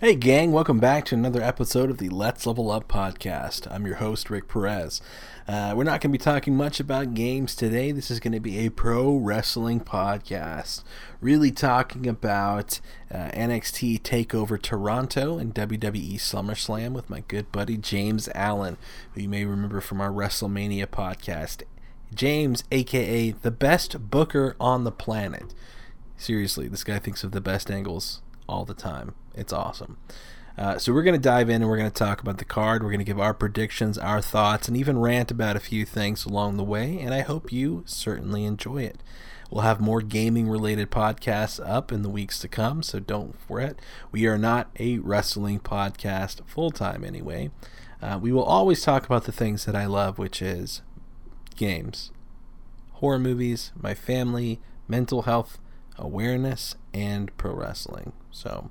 Hey, gang, welcome back to another episode of the Let's Level Up podcast. I'm your host, Rick Perez. Uh, we're not going to be talking much about games today. This is going to be a pro wrestling podcast, really talking about uh, NXT TakeOver Toronto and WWE SummerSlam with my good buddy James Allen, who you may remember from our WrestleMania podcast. James, aka the best booker on the planet. Seriously, this guy thinks of the best angles all the time. It's awesome. Uh, so we're going to dive in and we're going to talk about the card. We're going to give our predictions, our thoughts, and even rant about a few things along the way. And I hope you certainly enjoy it. We'll have more gaming related podcasts up in the weeks to come, so don't fret. We are not a wrestling podcast full time anyway. Uh, we will always talk about the things that I love, which is games, horror movies, my family, mental health, awareness, and pro wrestling. So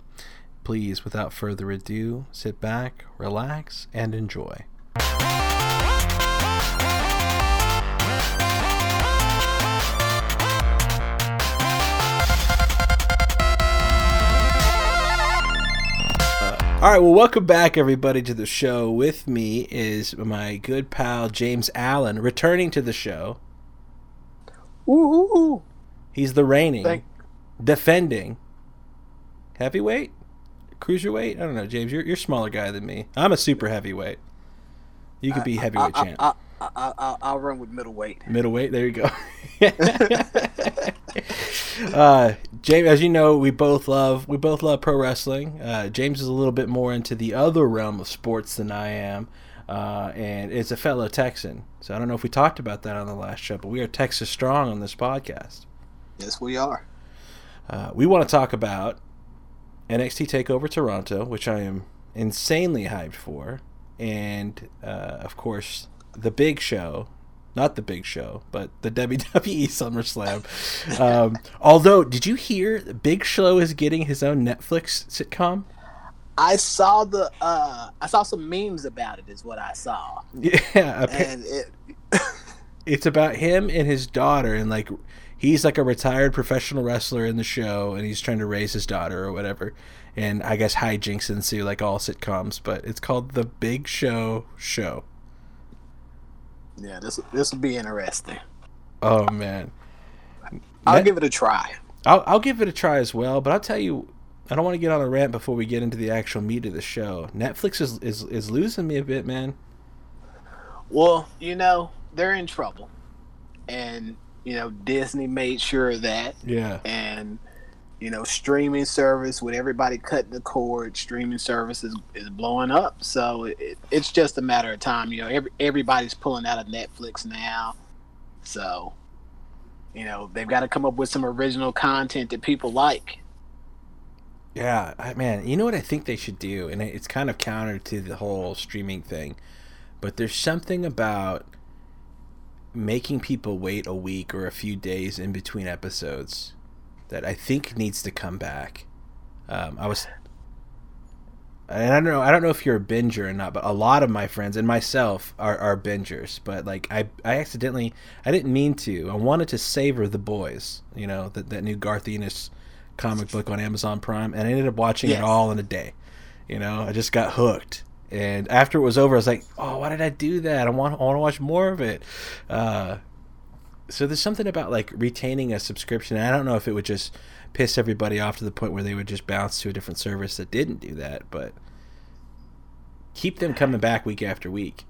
please, without further ado, sit back, relax, and enjoy. Uh, all right, well, welcome back, everybody, to the show. With me is my good pal James Allen, returning to the show. Woohoo! He's the reigning, Thank- defending heavyweight, cruiserweight. I don't know, James. You're you're a smaller guy than me. I'm a super heavyweight. You could be heavyweight I, champ. I, I, I, I, I'll run with middleweight. Middleweight. There you go. uh, James, as you know, we both love we both love pro wrestling. Uh, James is a little bit more into the other realm of sports than I am, uh, and is a fellow Texan. So I don't know if we talked about that on the last show, but we are Texas strong on this podcast. Yes, we are. Uh, we want to talk about NXT Takeover Toronto, which I am insanely hyped for, and uh, of course the big show. Not the big show, but the WWE SummerSlam. Um, although, did you hear the Big Show is getting his own Netflix sitcom? I saw the. Uh, I saw some memes about it. Is what I saw, Yeah, and it. it's about him and his daughter, and like he's like a retired professional wrestler in the show, and he's trying to raise his daughter or whatever. And I guess hijinks ensue like all sitcoms, but it's called the Big Show Show. Yeah, this this will be interesting. Oh man, I'll give it a try. I'll I'll give it a try as well. But I'll tell you, I don't want to get on a rant before we get into the actual meat of the show. Netflix is is, is losing me a bit, man. Well, you know they're in trouble, and you know Disney made sure of that, Yeah, and you know streaming service with everybody cutting the cord, streaming service is, is blowing up. So it, it's just a matter of time. You know, every, everybody's pulling out of Netflix now, so you know they've got to come up with some original content that people like. yeah, I, man. You know what I think they should do, and it's kind of counter to the whole streaming thing, but there's something about making people wait a week or a few days in between episodes that I think needs to come back. Um, I was, and I don't know, I don't know if you're a binger or not, but a lot of my friends and myself are, are bingers. But like I, I accidentally, I didn't mean to. I wanted to savor the boys, you know, that that new Garth Ennis comic book on Amazon Prime, and I ended up watching Yes. it all in a day. You know, I just got hooked. And after it was over, I was like, "Oh, why did I do that? I want, I want to watch more of it." Uh, so there's something about like retaining a subscription. I don't know if it would just piss everybody off to the point where they would just bounce to a different service that didn't do that, but keep them coming back week after week.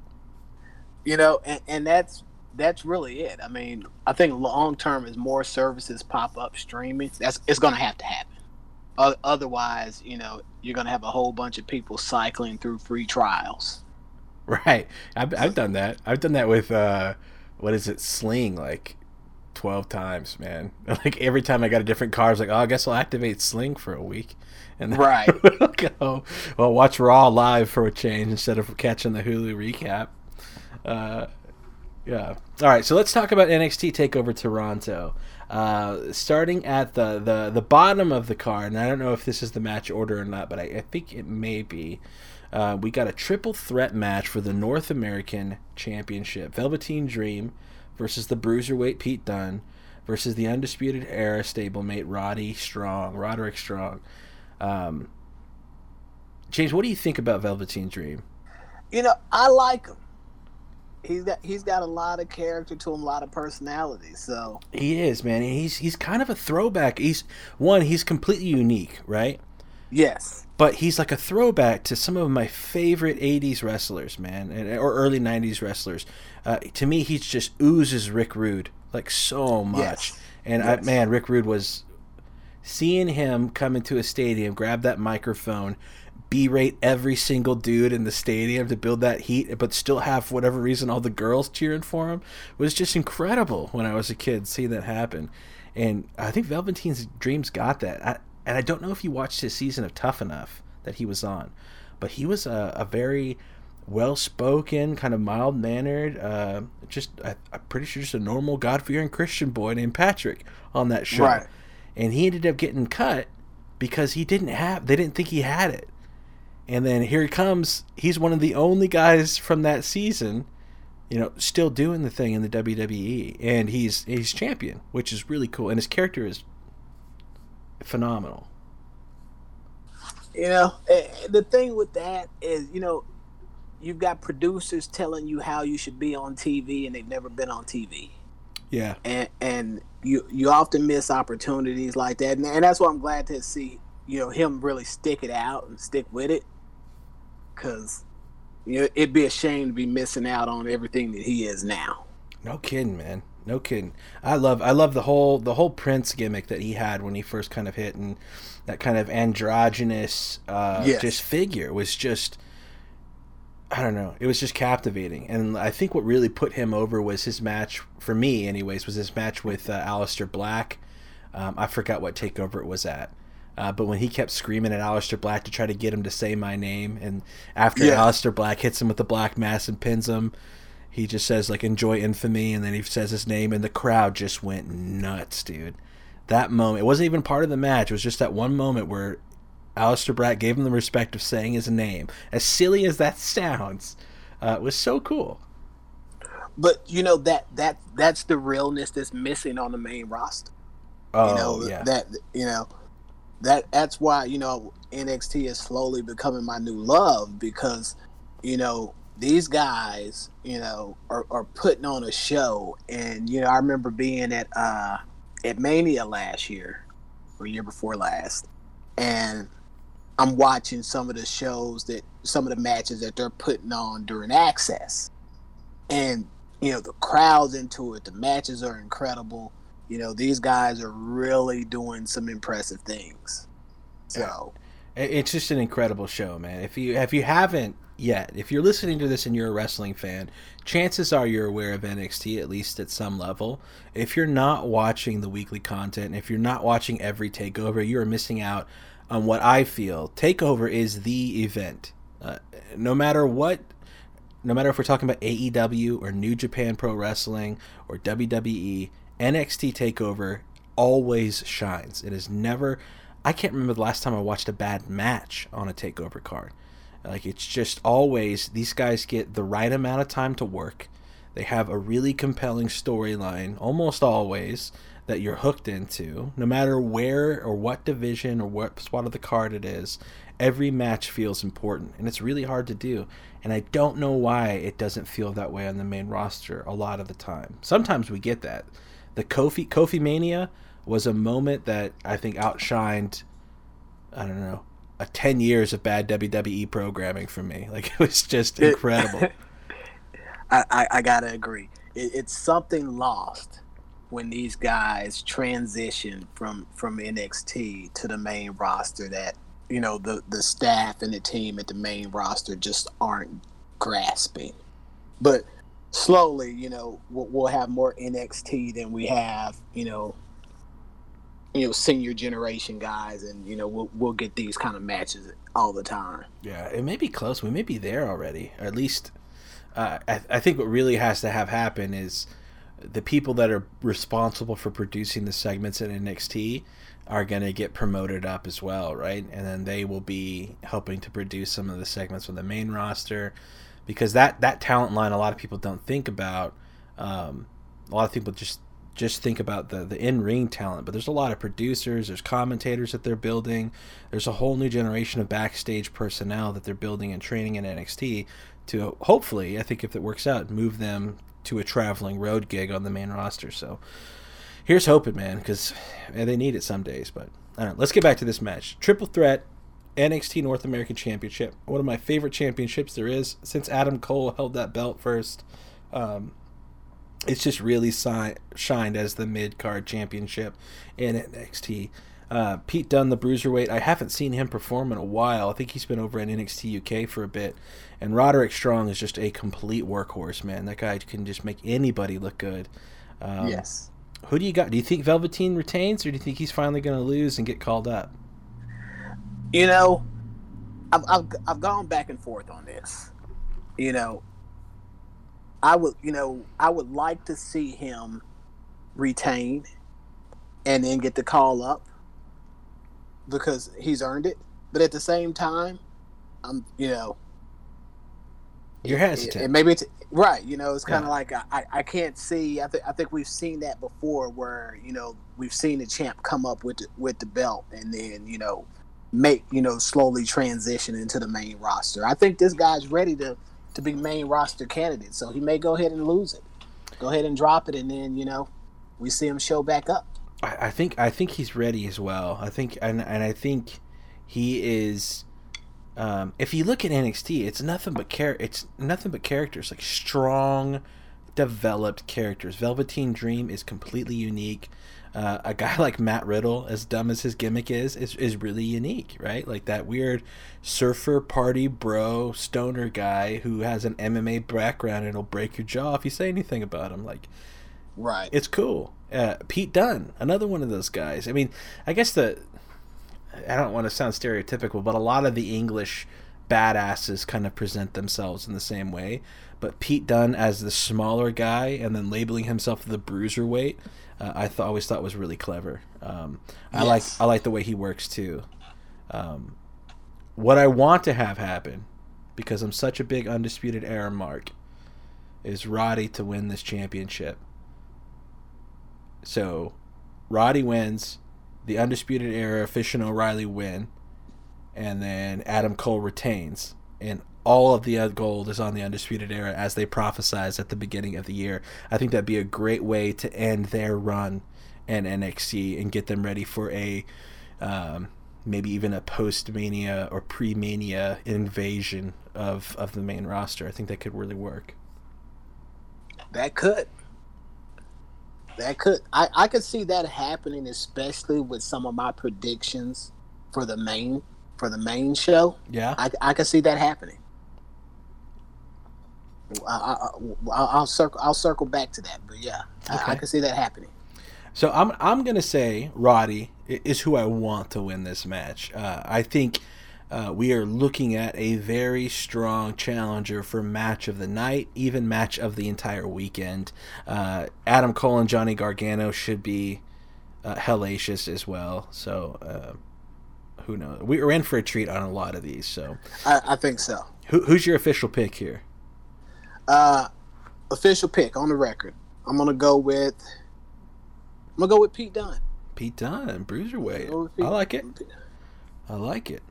You know, and, and that's that's really it. I mean, I think long term as more services pop up streaming, that's it's going to have to happen. Otherwise, you know, you're going to have a whole bunch of people cycling through free trials. Right. I've, I've done that. I've done that with uh, what is it, Sling, like twelve times, man. Like every time I got a different car, I was like, oh, I guess I'll activate Sling for a week, and Right. Go, well, watch Raw live for a change instead of catching the Hulu recap. Uh, yeah. All right. So let's talk about NXT Takeover Toronto. Uh, starting at the, the the bottom of the card, and I don't know if this is the match order or not, but I, I think it may be. Uh, we got a triple threat match for the North American Championship: Velveteen Dream versus the Bruiserweight Pete Dunne versus the Undisputed Era stablemate Roddy Strong, Roderick Strong. Um, James, what do you think about Velveteen Dream? You know, I like him. He's got he's got a lot of character to him, a lot of personality. So he is, man. He's he's kind of a throwback. He's one. He's completely unique, right? Yes. But he's like a throwback to some of my favorite '80s wrestlers, man, or early '90s wrestlers. Uh, to me, he just oozes Rick Rude like so much. Yes. And yes. I, man, Rick Rude was seeing him come into a stadium, grab that microphone, berate every single dude in the stadium to build that heat, but still have for whatever reason all the girls cheering for him was just incredible when I was a kid. seeing that happen, and I think Velveteen's Dreams got that. I, and I don't know if you watched his season of Tough Enough that he was on, but he was a, a very well spoken, kind of mild mannered, uh, just I, am pretty sure just a normal God fearing Christian boy named Patrick on that show. Right. And he ended up getting cut because he didn't have they didn't think he had it. And then here he comes. He's one of the only guys from that season, you know, still doing the thing in the WWE, and he's he's champion, which is really cool. And his character is phenomenal. You know, eh, the thing with that is, you know, you've got producers telling you how you should be on TV, and they've never been on TV. Yeah, and and you you often miss opportunities like that, and, and that's why I'm glad to see you know him really stick it out and stick with it because you know, it'd be a shame to be missing out on everything that he is now. No kidding, man. No kidding. I love I love the whole the whole Prince gimmick that he had when he first kind of hit and that kind of androgynous uh, yes. just figure was just I don't know. It was just captivating, and I think what really put him over was his match for me, anyways, was his match with uh, Aleister Black. Um, I forgot what takeover it was at, uh, but when he kept screaming at Aleister Black to try to get him to say my name, and after yeah. Aleister Black hits him with the black mass and pins him, he just says like "Enjoy infamy," and then he says his name, and the crowd just went nuts, dude. That moment, it wasn't even part of the match. It was just that one moment where Aleister Black gave him the respect of saying his name. As silly as that sounds, uh, it was so cool. But you know that that that's the realness that's missing on the main roster. Oh you know, yeah. That you know that that's why you know NXT is slowly becoming my new love because you know these guys you know are, are putting on a show. And you know I remember being at uh at Mania last year or year before last and I'm watching some of the shows that some of the matches that they're putting on during access. And you know the crowds into it the matches are incredible you know these guys are really doing some impressive things. So it's just an incredible show man. If you if you haven't yet if you're listening to this and you're a wrestling fan chances are you're aware of nxt at least at some level. If you're not watching the weekly content if you're not watching every takeover you are missing out on what i feel. Takeover is the event. Uh, no matter what no matter if we're talking about aew or new japan pro wrestling or wwe NXT Takeover always shines. It is never. I can't remember the last time I watched a bad match on a Takeover card. Like it's just always these guys get the right amount of time to work. They have a really compelling storyline, almost always that you're hooked into, no matter where or what division or what spot of the card it is. Every match feels important, and it's really hard to do. And I don't know why it doesn't feel that way on the main roster a lot of the time. Sometimes we get that the Kofi Kofi Mania was a moment that I think outshined I don't know a 10 years of bad WWE programming for me. Like it was just incredible. I, I, I, gotta agree. It, it's something lost when these guys transition from from NXT to the main roster that you know the the staff and the team at the main roster just aren't grasping. But slowly, you know, we'll, we'll have more NXT than we have, you know, you know, senior generation guys, and you know, we'll we'll get these kind of matches all the time. Yeah, it may be close. We may be there already, or at least. Uh, I, I think what really has to have happen is the people that are responsible for producing the segments in NXT are going to get promoted up as well, right? And then they will be helping to produce some of the segments for the main roster because that that talent line a lot of people don't think about. Um, a lot of people just just think about the the in ring talent, but there's a lot of producers, there's commentators that they're building, there's a whole new generation of backstage personnel that they're building and training in NXT to hopefully, I think if it works out, move them to a traveling road gig on the main roster. So here's hoping, man, because they need it some days. But all right, let's get back to this match. Triple threat. NXT North American Championship, one of my favorite championships there is since Adam Cole held that belt first. Um, it's just really si- shined as the mid card championship in NXT. Uh, Pete Dunne, the bruiserweight, I haven't seen him perform in a while. I think he's been over in NXT UK for a bit. And Roderick Strong is just a complete workhorse, man. That guy can just make anybody look good. Um, yes. Who do you got? Do you think Velveteen retains, or do you think he's finally going to lose and get called up? You know, I've, I've, I've gone back and forth on this. You know, I would, you know, I would like to see him retain and then get the call up because he's earned it. But at the same time, I'm, you know, you're hesitant. And maybe it's right. You know, it's kind of yeah. like I, I can't see. I think I think we've seen that before, where you know we've seen the champ come up with the, with the belt and then you know make you know slowly transition into the main roster. I think this guy's ready to to be main roster candidate, so he may go ahead and lose it, go ahead and drop it, and then you know we see him show back up. I, think I think he's ready as well. I think and and I think he is um, if you look at NXT, it's nothing but char- it's nothing but characters like strong, developed characters. Velveteen Dream is completely unique. Uh, a guy like Matt Riddle, as dumb as his gimmick is, is is really unique, right? Like that weird surfer party bro stoner guy who has an MMA background and will break your jaw if you say anything about him. Like, right? It's cool. Uh, Pete Dunne, another one of those guys. I mean, I guess the I don't want to sound stereotypical, but a lot of the English badasses kind of present themselves in the same way. But Pete Dunne as the smaller guy and then labeling himself the bruiserweight, uh, I th- always thought was really clever. Um, I yes. like I like the way he works too. Um, what I want to have happen, because I'm such a big undisputed era mark, is Roddy to win this championship. So, Roddy wins the Undisputed Era, Fish and O'Reilly win, and then Adam Cole retains. And all of the gold is on the Undisputed Era as they prophesized at the beginning of the year. I think that'd be a great way to end their run in NXT and get them ready for a um, maybe even a post Mania or pre Mania invasion of, of the main roster. I think that could really work. That could. That could I, I could see that happening, especially with some of my predictions for the main for the main show. Yeah, I, I could see that happening. I, will circle. I'll circle back to that, but yeah, okay. I, I can see that happening. So I'm I'm gonna say Roddy is who I want to win this match. Uh, I think uh, we are looking at a very strong challenger for match of the night, even match of the entire weekend. Uh, Adam Cole and Johnny Gargano should be uh, hellacious as well. So uh, who knows? We're in for a treat on a lot of these. So I, I think so. Who, who's your official pick here? Uh, official pick on the record. I'm gonna go with. I'm gonna go with Pete Dunne. Pete Dunne, bruiserweight. I like it. I like it.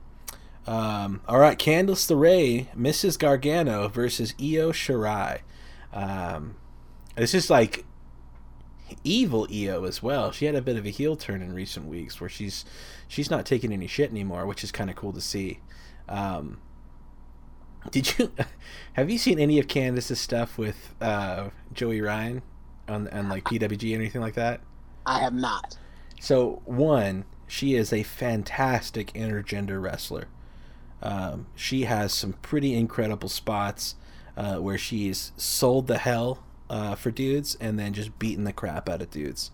Um, all right, Candice LeRae, Mrs. Gargano versus Io Shirai. Um, this is like evil Io as well. She had a bit of a heel turn in recent weeks where she's she's not taking any shit anymore, which is kind of cool to see. Um, did you have you seen any of Candice's stuff with uh, Joey Ryan on on like PWG or anything like that? I have not. So one, she is a fantastic intergender wrestler. Um, she has some pretty incredible spots uh, where she's sold the hell uh, for dudes and then just beaten the crap out of dudes.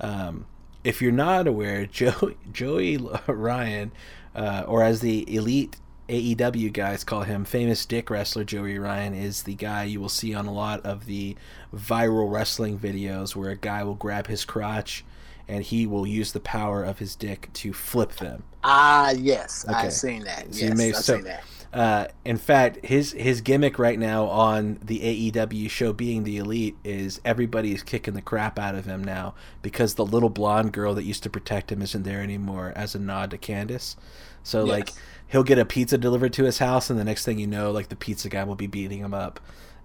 Um, if you're not aware, Joey, Joey Ryan, uh, or as the elite AEW guys call him, famous dick wrestler Joey Ryan, is the guy you will see on a lot of the viral wrestling videos where a guy will grab his crotch and he will use the power of his dick to flip them. Ah, yes, okay. I've seen that. So yes, I've so, seen that. Uh, in fact, his his gimmick right now on the AEW show, being the elite, is everybody is kicking the crap out of him now because the little blonde girl that used to protect him isn't there anymore. As a nod to Candice, so yes. like he'll get a pizza delivered to his house, and the next thing you know, like the pizza guy will be beating him up.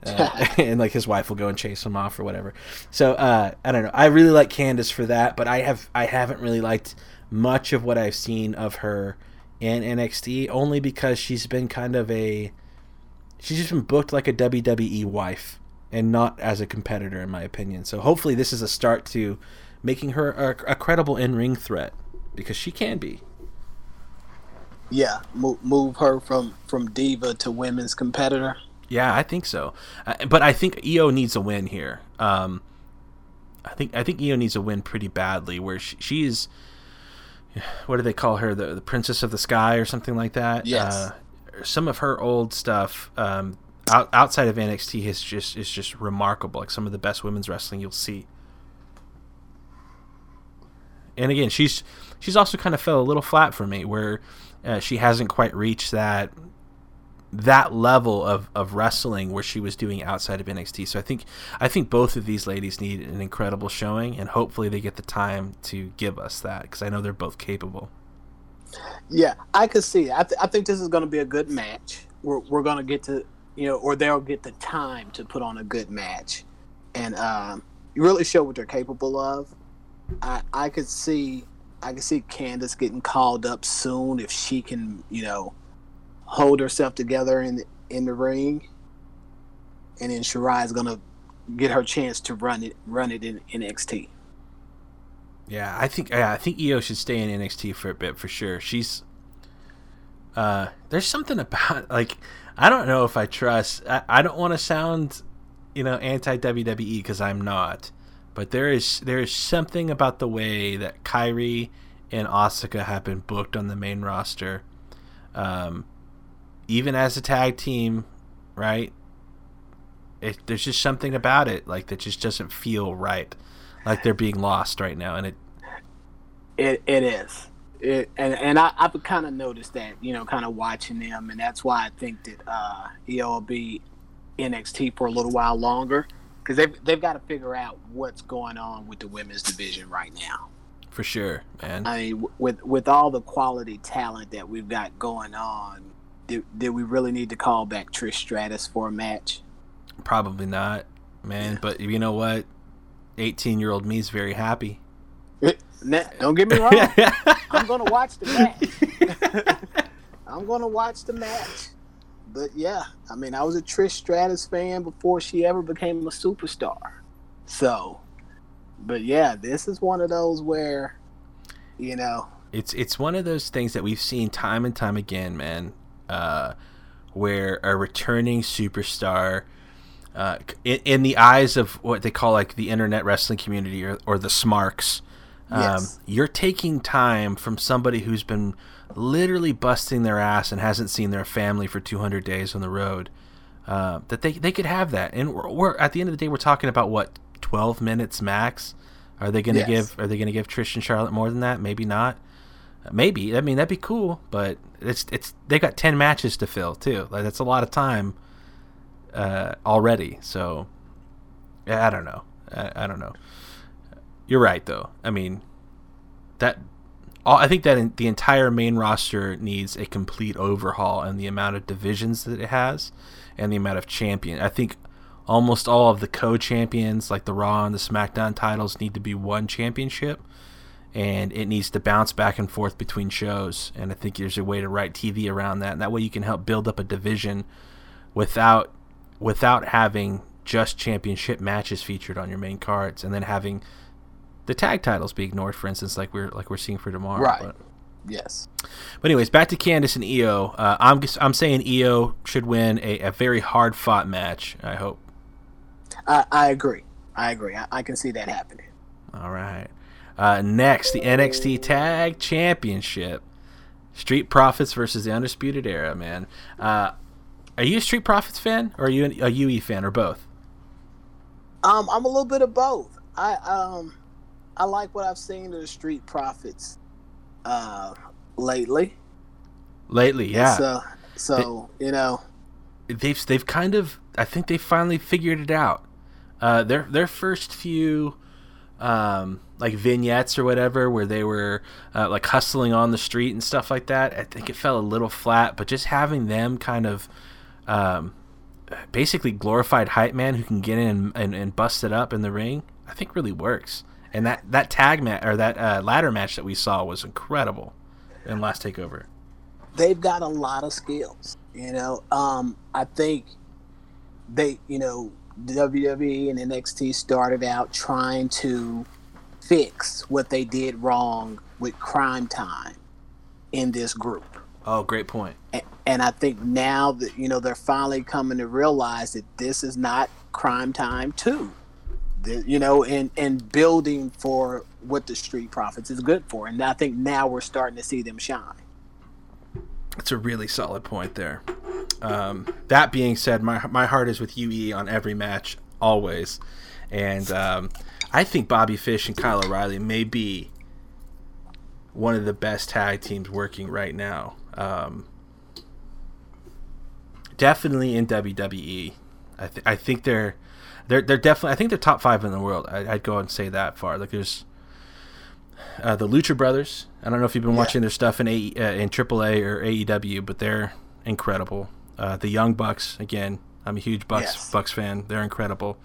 Uh, and like his wife will go and chase him off or whatever. So uh, I don't know. I really like Candice for that, but I have I haven't really liked much of what I've seen of her in NXT only because she's been kind of a she's just been booked like a WWE wife and not as a competitor in my opinion. So hopefully this is a start to making her a, a credible in-ring threat because she can be. Yeah, move, move her from from diva to women's competitor. Yeah, I think so. Uh, but I think Io needs a win here. Um, I think I think Io needs a win pretty badly where she, she's what do they call her the, the princess of the sky or something like that yes uh, some of her old stuff um, out, outside of NXT is just is just remarkable like some of the best women's wrestling you'll see and again she's she's also kind of fell a little flat for me where uh, she hasn't quite reached that that level of, of wrestling where she was doing outside of NXT. So I think I think both of these ladies need an incredible showing, and hopefully they get the time to give us that because I know they're both capable. Yeah, I could see. I, th- I think this is going to be a good match. We're we're going to get to you know, or they'll get the time to put on a good match, and um, you really show what they're capable of. I I could see I can see Candice getting called up soon if she can you know hold herself together in the, in the ring, and then Shirai is gonna get her chance to run it run it in NXT. Yeah, I think yeah, I think Io should stay in NXT for a bit for sure. She's uh, there's something about like I don't know if I trust. I, I don't want to sound you know anti WWE because I'm not, but there is there is something about the way that Kairi and Asuka have been booked on the main roster. Um, even as a tag team, right? It, there's just something about it like that just doesn't feel right, like they're being lost right now, and it. It it is. It, and and I, I've kind of noticed that, you know, kind of watching them, and that's why I think that uh, will be NXT for a little while longer because they've they've got to figure out what's going on with the women's division right now. For sure, man. I mean, with with all the quality talent that we've got going on, did, did we really need to call back Trish Stratus for a match? Probably not, man. Yeah. But you know what? 18 year old me is very happy. Eh, don't get me wrong. I'm going to watch the match. I'm going to watch the match. But yeah, I mean, I was a Trish Stratus fan before she ever became a superstar. So, but yeah, this is one of those where, you know, it's it's one of those things that we've seen time and time again, man uh, where a returning superstar, uh, in, in, the eyes of what they call like the internet wrestling community or, or the smarks, um, yes. you're taking time from somebody who's been literally busting their ass and hasn't seen their family for 200 days on the road. Uh, that they, they could have that, and we're, we're, at the end of the day, we're talking about what 12 minutes max. Are they going to yes. give Are they going to give Trish and Charlotte more than that? Maybe not. Maybe. I mean, that'd be cool, but it's it's they got ten matches to fill too. Like that's a lot of time uh, already. So I don't know. I, I, don't know. You're right though. I mean that. I think that the entire main roster needs a complete overhaul and the amount of divisions that it has, and the amount of champion. I think almost all of the co-champions, like the Raw and the SmackDown titles, need to be one championship and it needs to bounce back and forth between shows. And I think there's a way to write TV around that. And that way you can help build up a division without without having just championship matches featured on your main cards, and then having the tag titles be ignored, for instance, like we're like we're seeing for tomorrow. Right. But, yes. But anyways, back to Candice and Io. Uh, I'm I'm saying Io should win a, a very hard fought match. I hope. I, I agree. I agree. I, I can see that happening. All right. Uh, next, the NXT Tag Championship. Street Profits versus the Undisputed Era, man. Uh, are you a Street Profits fan or are you a UE fan or both? Um, I'm a little bit of both. I um, I like what I've seen of the Street Profits uh, lately. Lately, yeah. So, So you know, they've they've kind of I think they finally figured it out. Uh, their their first few um, like vignettes or whatever where they were uh, like hustling on the street and stuff like that. I think it fell a little flat, but just having them kind of um, basically glorified hype man who can get in and, and, bust it up in the ring, I think really works. And that that tag match or that uh, ladder match that we saw was incredible in last takeover. They've got a lot of skills, you know. Um, I think they, you know, WWE and NXT started out trying to fix what they did wrong with Crime Time in this group. Oh, great point. And, and I think now that you know they're finally coming to realize that this is not Crime Time too. You know, and and building for what the Street Profits is good for, and I think now we're starting to see them shine. That's a really solid point there. Um, that being said, my my heart is with UE on every match always, and um, I think Bobby Fish and Kyle O'Reilly may be one of the best tag teams working right now. Um, definitely in WWE. I, th- I think they're they're they're definitely I think they're top five in the world. I, would go and say that far. Like there's uh, the Lucha Brothers. I don't know if you've been yeah. watching their stuff in A uh, in AAA or AEW, but they're incredible. Uh, the Young Bucks, again, I'm a huge Bucks yes. Bucks fan. They're incredible.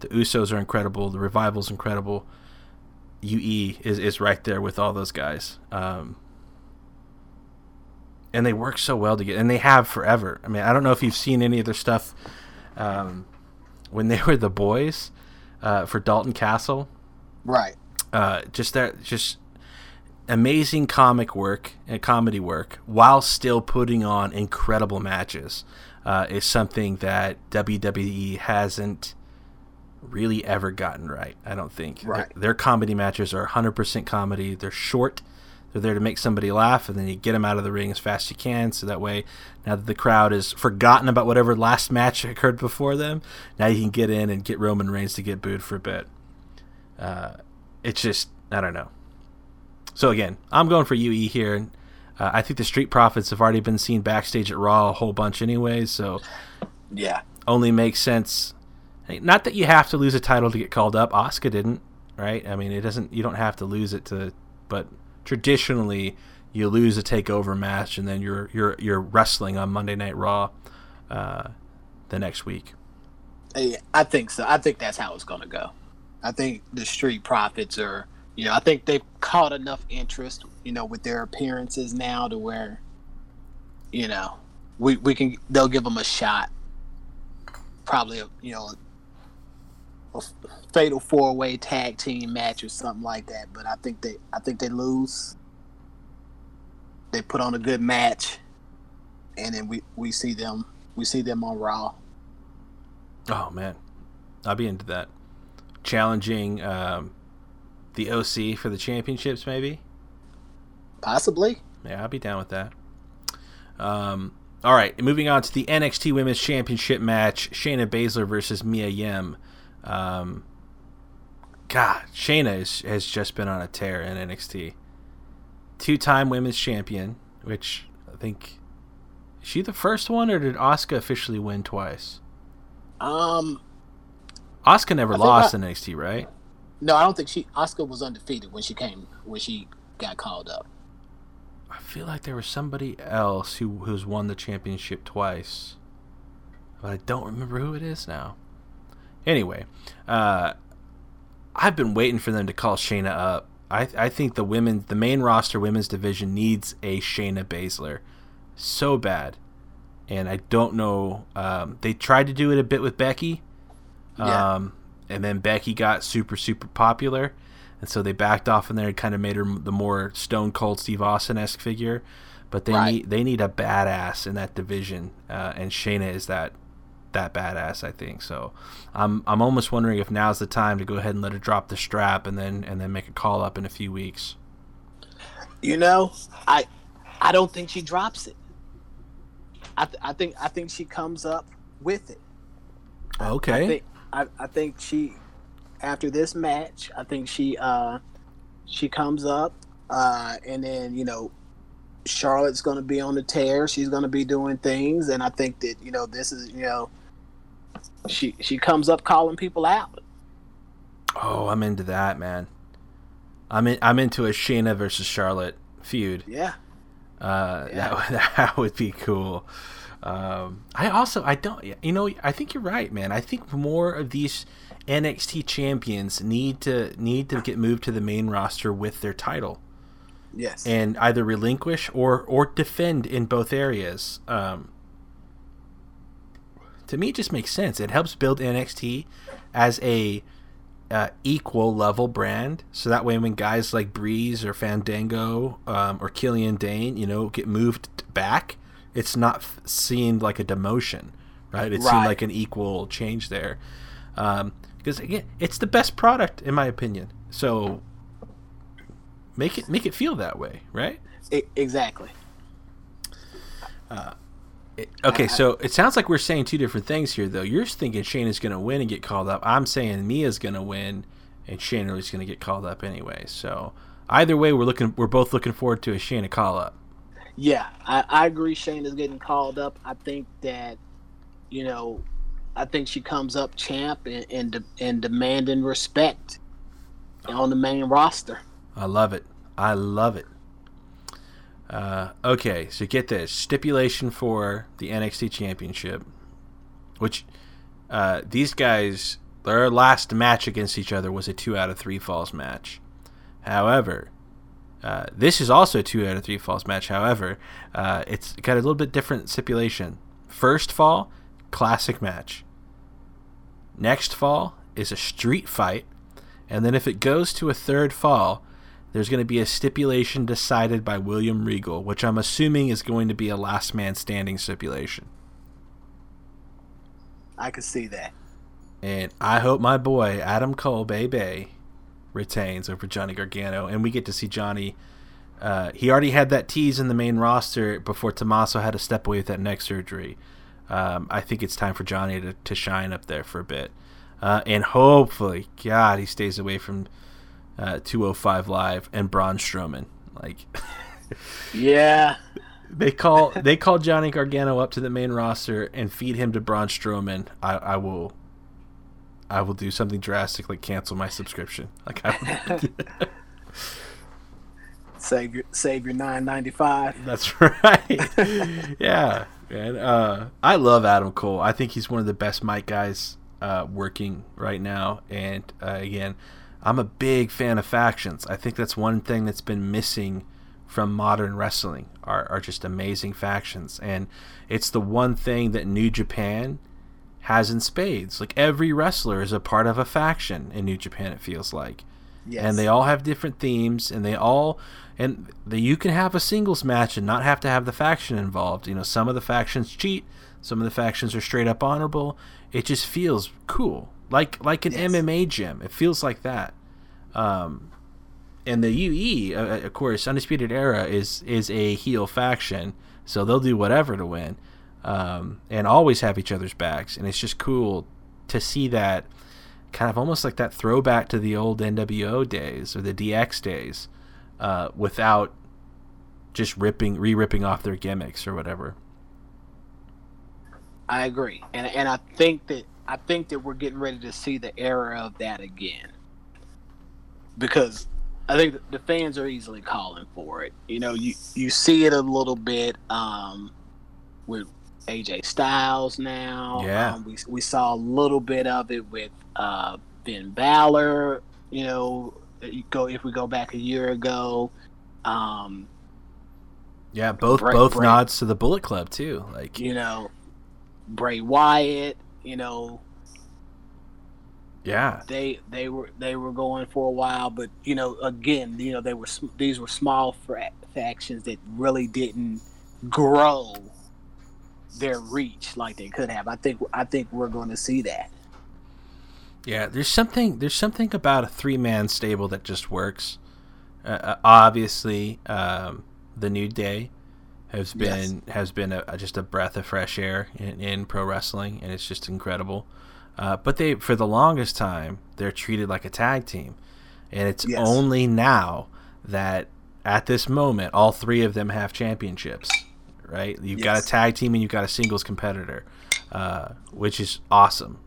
The Usos are incredible. The Revival's incredible. UE is, is right there with all those guys. Um, and they work so well together, and they have forever. I mean, I don't know if you've seen any of their stuff um, when they were the boys uh, for Dalton Castle. Right. Uh, just that, just amazing comic work and comedy work while still putting on incredible matches uh, is something that WWE hasn't really ever gotten right. I don't think. Right. Their, their comedy matches are 100% comedy. They're short. They're there to make somebody laugh, and then you get them out of the ring as fast as you can. So that way, now that the crowd has forgotten about whatever last match occurred before them, now you can get in and get Roman Reigns to get booed for a bit. Uh, it's just I don't know. So again, I'm going for UE here. Uh, I think the Street Profits have already been seen backstage at Raw a whole bunch, anyway, So yeah, only makes sense. Not that you have to lose a title to get called up. Asuka didn't, right? I mean, it doesn't. You don't have to lose it to. But traditionally, you lose a takeover match, and then you're you're you're wrestling on Monday Night Raw uh, the next week. Yeah, I think so. I think that's how it's going to go. I think the Street Profits are you know, I think they've caught enough interest, you know, with their appearances now to where, you know, we we can they'll give them a shot. Probably, you know, a fatal four way tag team match or something like that. But I think they I think they lose. They put on a good match, and then we we see them we see them on Raw. Oh man, I'll be into that. Challenging. Um the OC for the championships, maybe. Possibly. Yeah, I'll be down with that. Um, all right, moving on to the NXT Women's Championship match: Shayna Baszler versus Mia Yim. Um, God, Shayna is, has just been on a tear in NXT. Two-time Women's Champion, which I think is she the first one, or did Asuka officially win twice? Um, Asuka never lost I, in NXT, right? No, I don't think she. Asuka was undefeated when she came when she got called up. I feel like there was somebody else who who's won the championship twice, but I don't remember who it is now. Anyway, uh, I've been waiting for them to call Shayna up. I I think the women, the main roster women's division needs a Shayna Baszler so bad, and I don't know. Um, they tried to do it a bit with Becky. Yeah. Um, and then Becky got super super popular, and so they backed off in there and kind of made her the more Stone Cold Steve Austin esque figure. But they right. need they need a badass in that division, uh, and Shayna is that that badass. I think so. I'm I'm almost wondering if now's the time to go ahead and let her drop the strap and then and then make a call up in a few weeks. You know, I I don't think she drops it. I, th- I think I think she comes up with it. Okay. I think, I, I think she after this match, I think she uh she comes up uh and then, you know, Charlotte's going to be on the tear. She's going to be doing things, and I think that you know this is you know she she comes up calling people out. Oh, I'm into that, man. I'm in, I'm into a Shayna versus Charlotte feud. Yeah. Uh, yeah. That, that would be cool. Um, I also I don't you know I think you're right, man. I think more of these NXT champions need to need to get moved to the main roster with their title. Yes. And either relinquish or or defend in both areas. Um, to me, it just makes sense. It helps build NXT as a uh, equal level brand, so that way when guys like Breeze or Fandango um, or Killian Dain, you know, get moved back, it's not f- seen like a demotion, right? It's Right. seen like an equal change there. Um, because again, it's the best product in my opinion. So make it make it feel that way, right? E- exactly. It- okay, so it sounds like we're saying two different things here, though. You're thinking Shane is going to win and get called up. I'm saying Mia's going to win, and Shane is going to get called up anyway. So either way, we're looking. We're both looking forward to a Shane call up. Yeah, I, I agree. is getting called up. I think that, you know, I think she comes up champ and and, de- and demanding respect on the main roster. I love it. I love it. Uh, okay, so get this stipulation for the NXT Championship, which uh, these guys their last match against each other was a two out of three falls match. However, uh, this is also a two out of three falls match. However, uh, it's got a little bit different stipulation. First fall, classic match. Next fall is a street fight, and then if it goes to a third fall, there's going to be a stipulation decided by William Regal, which I'm assuming is going to be a last man standing stipulation. I could see that. And I hope my boy Adam Cole, baby, retains over Johnny Gargano, and we get to see Johnny. Uh, he already had that tease in the main roster before Tommaso had to step away with that neck surgery. Um, I think it's time for Johnny to, to shine up there for a bit. Uh, and hopefully, God, he stays away from uh, 205 Live and Braun Strowman. Like, Yeah, they call they call Johnny Gargano up to the main roster and feed him to Braun Strowman. I, I will I will do something drastic like cancel my subscription. Like I save your save your nine ninety five. That's right. yeah, man. Uh, I love Adam Cole. I think he's one of the best mic guys uh, working right now. And uh, again, I'm a big fan of factions. I think that's one thing that's been missing from modern wrestling are, are just amazing factions. And it's the one thing that New Japan has in spades. Like every wrestler is a part of a faction in New Japan. It feels like Yes. and they all have different themes and they all and the, you can have a singles match and not have to have the faction involved you know some of the factions cheat some of the factions are straight up honorable it just feels cool like like an Yes. mma gym it feels like that um and the ue uh, of course undisputed era is is a heel faction so they'll do whatever to win um and always have each other's backs and it's just cool to see that kind of almost like that throwback to the old NWO days or the DX days, uh, without just ripping, re-ripping off their gimmicks or whatever. I agree, and and I think that I think that we're getting ready to see the era of that again, because I think the fans are easily calling for it. You know, you you see it a little bit um, with AJ Styles now. Yeah. um, we we saw a little bit of it with uh, Finn Balor. You know, you go if we go back a year ago. Um, Yeah, both Bray- both Bray- nods to the Bullet Club too. Like, you know, Bray Wyatt. You know, yeah, they they were they were going for a while, but you know, again, you know, they were these were small fra- factions that really didn't grow their reach like they could have. I think I think we're going to see that. yeah. There's something there's something about a three man stable that just works. Uh, Uh, obviously, um, the New Day has Yes. been has been a, just a breath of fresh air in, in pro wrestling, and it's just incredible. Uh, but they, for the longest time, they're treated like a tag team, and it's Yes. only now that at this moment, all three of them have championships, right? You've got a tag team and you've got a singles competitor, uh, which is awesome.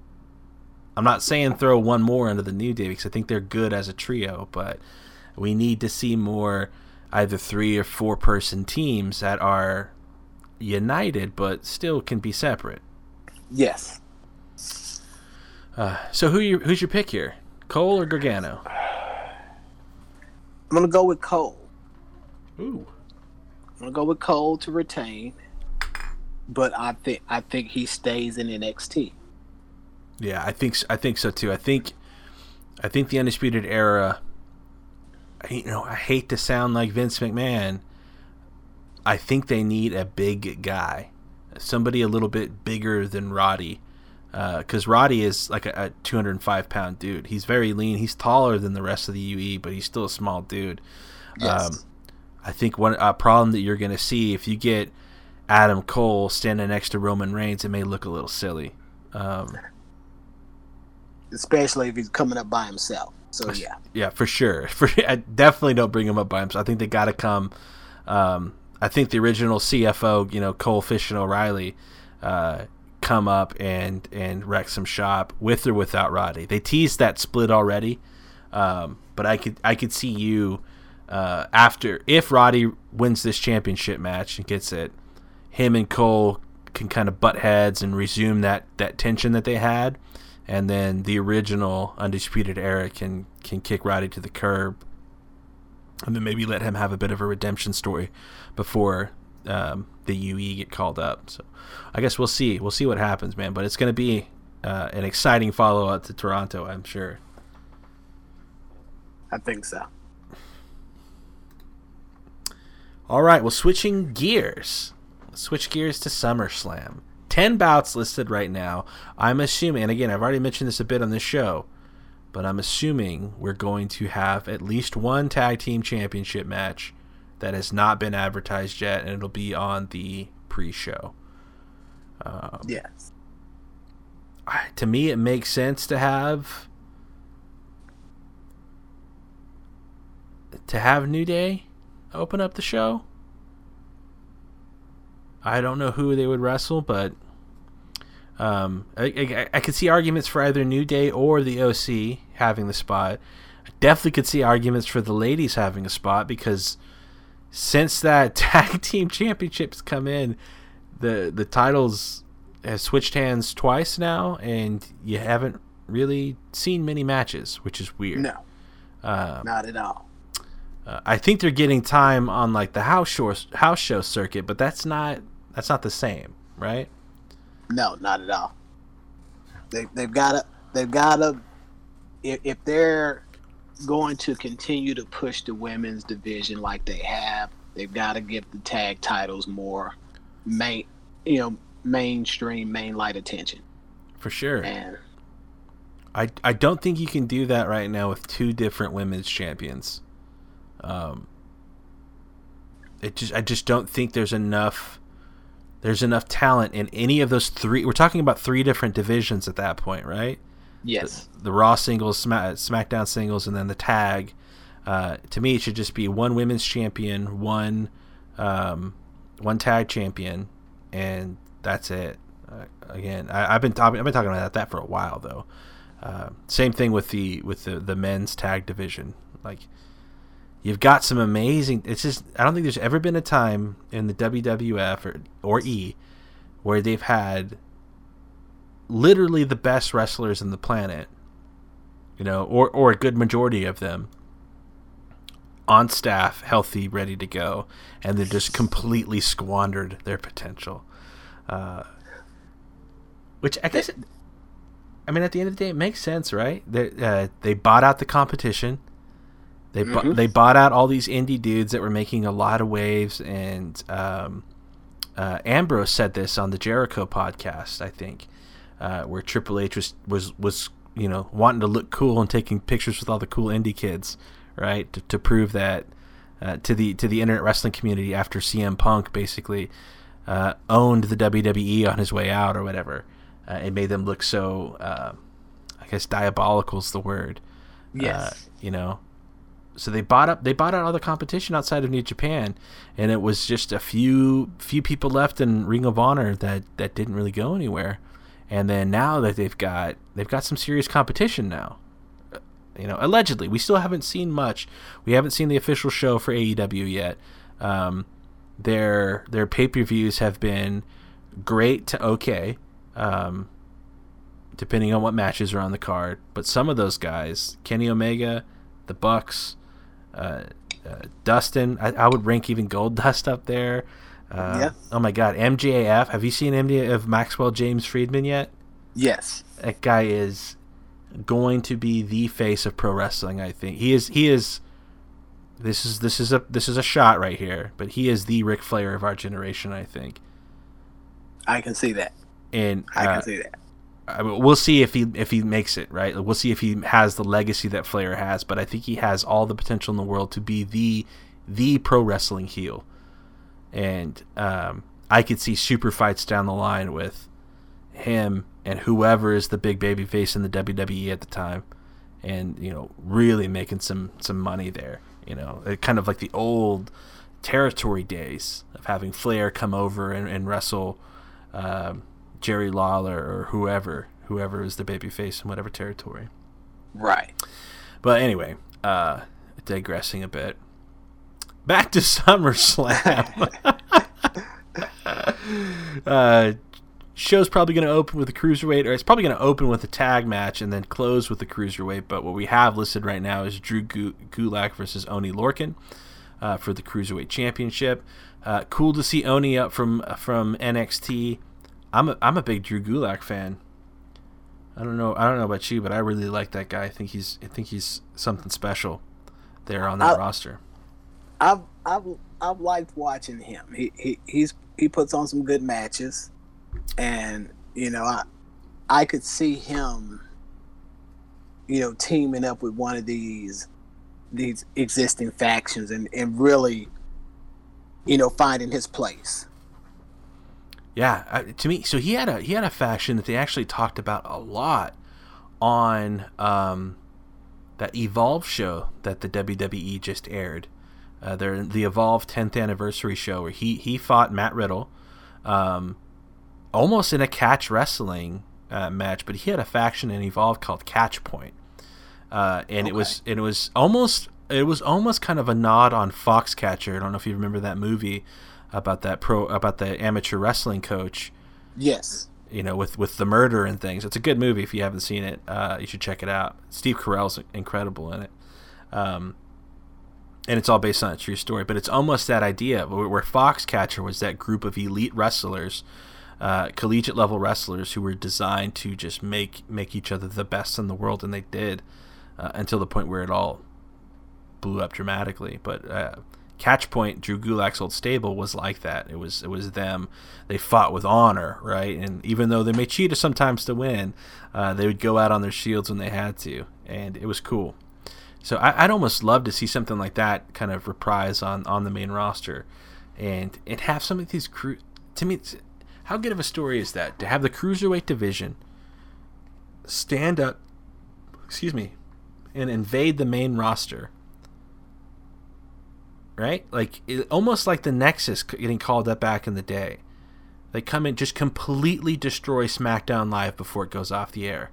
I'm not saying throw one more into the New Day because I think they're good as a trio, but we need to see more either three or four person teams that are united but still can be separate. Yes. Uh, so who you, who's your pick here? Cole or Gargano? I'm gonna go with Cole. Ooh. I'm gonna go with Cole to retain, but I think I think he stays in NXT. Yeah, I think I think so too. I think I think the undisputed era. I- You know, I hate to sound like Vince McMahon. I think they need a big guy, somebody a little bit bigger than Roddy, because Roddy is like a, a 205 pound dude. He's very lean. He's taller than the rest of the UE, but he's still a small dude. Yes. Um, I think one a problem that you're going to see if you get Adam Cole standing next to Roman Reigns, it may look a little silly. Um, Especially if he's coming up by himself. So yeah. Yeah, for sure. For I definitely don't bring him up by himself. I think they got to come. Um, I think the original CFO, you know, Cole Fish and O'Reilly, uh, come up and and wreck some shop with or without Roddy. They teased that split already, um, but I could I could see you uh, after if Roddy wins this championship match and gets it, him and Cole can kind of butt heads and resume that that tension that they had, and then the original undisputed era can can kick Roddy to the curb, and then maybe let him have a bit of a redemption story before um, the UE get called up. So I guess we'll see. We'll see what happens, man. But it's going to be uh, an exciting follow up to Toronto, I'm sure. I think so. All right, well, switching gears. Let's switch gears to SummerSlam. 10 bouts listed right now. I'm assuming, and again, I've already mentioned this a bit on this show, but I'm assuming we're going to have at least one tag team championship match that has not been advertised yet, and it'll be on the pre show. Um, Yes. I- to me, it makes sense to have. To have New Day open up the show. I don't know who they would wrestle, but um, I, I, I could see arguments for either New Day or the OC having the spot. I definitely could see arguments for the ladies having a spot because since that tag team championships come in, the the titles have switched hands twice now, and you haven't really seen many matches, which is weird. No, Um, not at all. uh, I think they're getting time on like the house show house show circuit, but that's not that's not the same, right? No, not at all. They they've got to they've got to if, if they're going to continue to push the women's division like they have, they've got to give the tag titles more main you know mainstream main light attention. For sure. And I I don't think you can do that right now with two different women's champions. Um, it just I just don't think there's enough there's enough talent in any of those three. We're talking about three different divisions at that point, right? yes, The, the Raw singles, Smack, SmackDown singles, and then the tag. Uh, to me, it should just be one women's champion, one um, one tag champion, and that's it. Uh, again, I, I've been talking I've been talking about that for a while though. Uh, same thing with the with the the men's tag division. Like you've got some amazing. It's just I don't think there's ever been a time in the WWF or or E where they've had literally the best wrestlers in the planet. You know, or or a good majority of them on staff, healthy, ready to go, and they just completely squandered their potential. Uh, which I guess, I mean, at the end of the day, it makes sense, right? Uh, they bought out the competition. They bu- Mhm. they bought out all these indie dudes that were making a lot of waves, and um, uh, Ambrose said this on the Jericho podcast, I think, uh, where Triple H was was was you know wanting to look cool and taking pictures with all the cool indie kids, right, to, to prove that uh, to the to the internet wrestling community after CM Punk basically uh, owned the WWE on his way out or whatever. Uh, it made them look so, uh, I guess, diabolical is the word. yes, Uh, you know, so they bought up they bought out all the competition outside of New Japan, and it was just a few few people left in Ring of Honor that that didn't really go anywhere, and then now that they've got they've got some serious competition now. You know, allegedly, we still haven't seen much. We haven't seen the official show for AEW yet. Um, their their pay per views have been great to okay, um, depending on what matches are on the card. But some of those guys, Kenny Omega, the Bucks, uh, uh, Dustin, I, I, would rank even Goldust up there. Uh, yeah. Oh my God, MJF. Have you seen MJF of Maxwell James Friedman yet? Yes. That guy is going to be the face of pro wrestling. I think he is. He is. This is this is a this is a shot right here, but he is the Ric Flair of our generation. I think. I can see that. And I can uh, see that. I mean, we'll see if he if he makes it right. We'll see if he has the legacy that Flair has, but I think he has all the potential in the world to be the the pro wrestling heel. And um, I could see super fights down the line with him and whoever is the big baby face in the WWE at the time, and you know really making some some money there. You know, it, kind of like the old territory days of having Flair come over and, and wrestle. Um, Jerry Lawler or whoever, whoever is the baby face in whatever territory. Right. But anyway, uh, digressing a bit. Back to SummerSlam. uh, show's probably going to open with a cruiserweight, or it's probably going to open with a tag match and then close with the cruiserweight. But what we have listed right now is Drew Gulak versus Oney Lorcan uh, for the cruiserweight championship. Uh, cool to see Oni up from from NXT. I'm a, I'm a big Drew Gulak fan. I don't know I don't know about you, but I really like that guy. I think he's I think he's something special there on that I, roster. I've I've I've liked watching him. He he he's he puts on some good matches, and you know I I could see him, you know, teaming up with one of these these existing factions and and really, you know, finding his place. Yeah, uh, to me, so he had a he had a faction that they actually talked about a lot on um, that Evolve show that the WWE just aired. Uh, their the Evolve 10th anniversary show where he he fought Matt Riddle, um, almost in a catch wrestling uh, match, but he had a faction in Evolve called Catch Point, uh, and okay. it was and it was almost it was almost kind of a nod on Foxcatcher. I don't know if you remember that movie about that pro about the amateur wrestling coach. Yes. You know, with with the murder and things. It's a good movie if you haven't seen it. Uh, you should check it out. Steve Carell's incredible in it. Um, and it's all based on a true story. But it's almost that idea where Foxcatcher was that group of elite wrestlers, uh, collegiate level wrestlers who were designed to just make make each other the best in the world, and they did uh, until the point where it all blew up dramatically. But uh, Catchpoint, Drew Gulak's old stable, was like that. It was it was them. They fought with honor, right? And even though they may cheat sometimes to win, uh, they would go out on their shields when they had to, and it was cool. So I, would almost love to see something like that kind of reprise on on the main roster, and and have some of these crew. To me, how good of a story is that to have the cruiserweight division stand up, excuse me, and invade the main roster right? Like it, almost like the Nexus getting called up back in the day. They come in just completely destroy SmackDown Live before it goes off the air.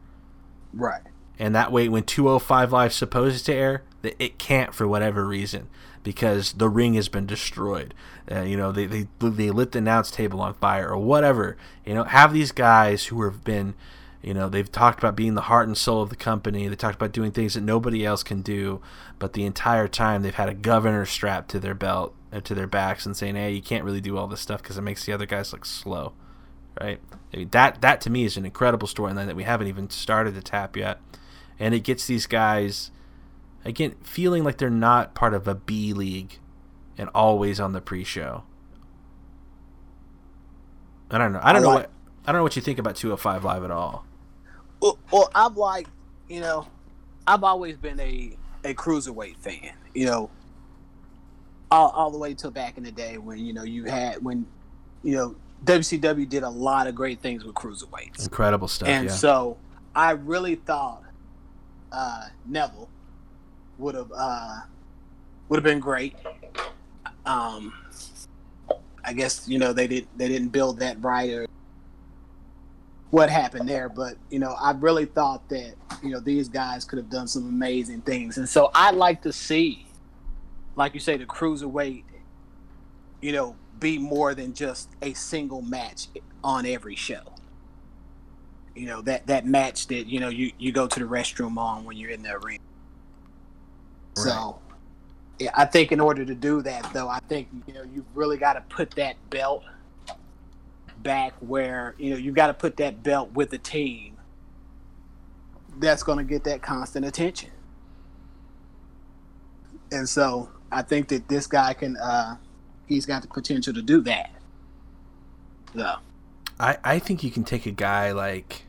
Right. And that way, when 205 Live supposed to air, it can't for whatever reason because the ring has been destroyed. Uh, you know, they, they they lit the announce table on fire or whatever. You know, have these guys who have been you know, they've talked about being the heart and soul of the company. They talked about doing things that nobody else can do, but the entire time they've had a governor strapped to their belt, uh, to their backs, and saying, "Hey, you can't really do all this stuff because it makes the other guys look slow." Right? I mean, that that to me is an incredible storyline that we haven't even started to tap yet, and it gets these guys again feeling like they're not part of a B league and always on the pre-show. I don't know. I don't I know like, what I don't know what you think about 205 Live at all. Well, well, I'm like, you know, I've always been a a cruiserweight fan. You know, all, all the way till back in the day when you know you had when you know WCW did a lot of great things with cruiserweights. Incredible stuff. And yeah. so I really thought uh, Neville would have uh, would have been great. Um, I guess you know they did they didn't build that right or what happened there, but you know I really thought that you know these guys could have done some amazing things, and so I'd like to see, like you say, the cruiserweight, you know, be more than just a single match on every show. You know that that match that you know you you go to the restroom on when you're in the arena. Right. So yeah, I think in order to do that, though, I think you know you've really got to put that belt back where you know you got to put that belt with the team that's going to get that constant attention. And so I think that this guy can uh he's got the potential to do that. So I I think you can take a guy like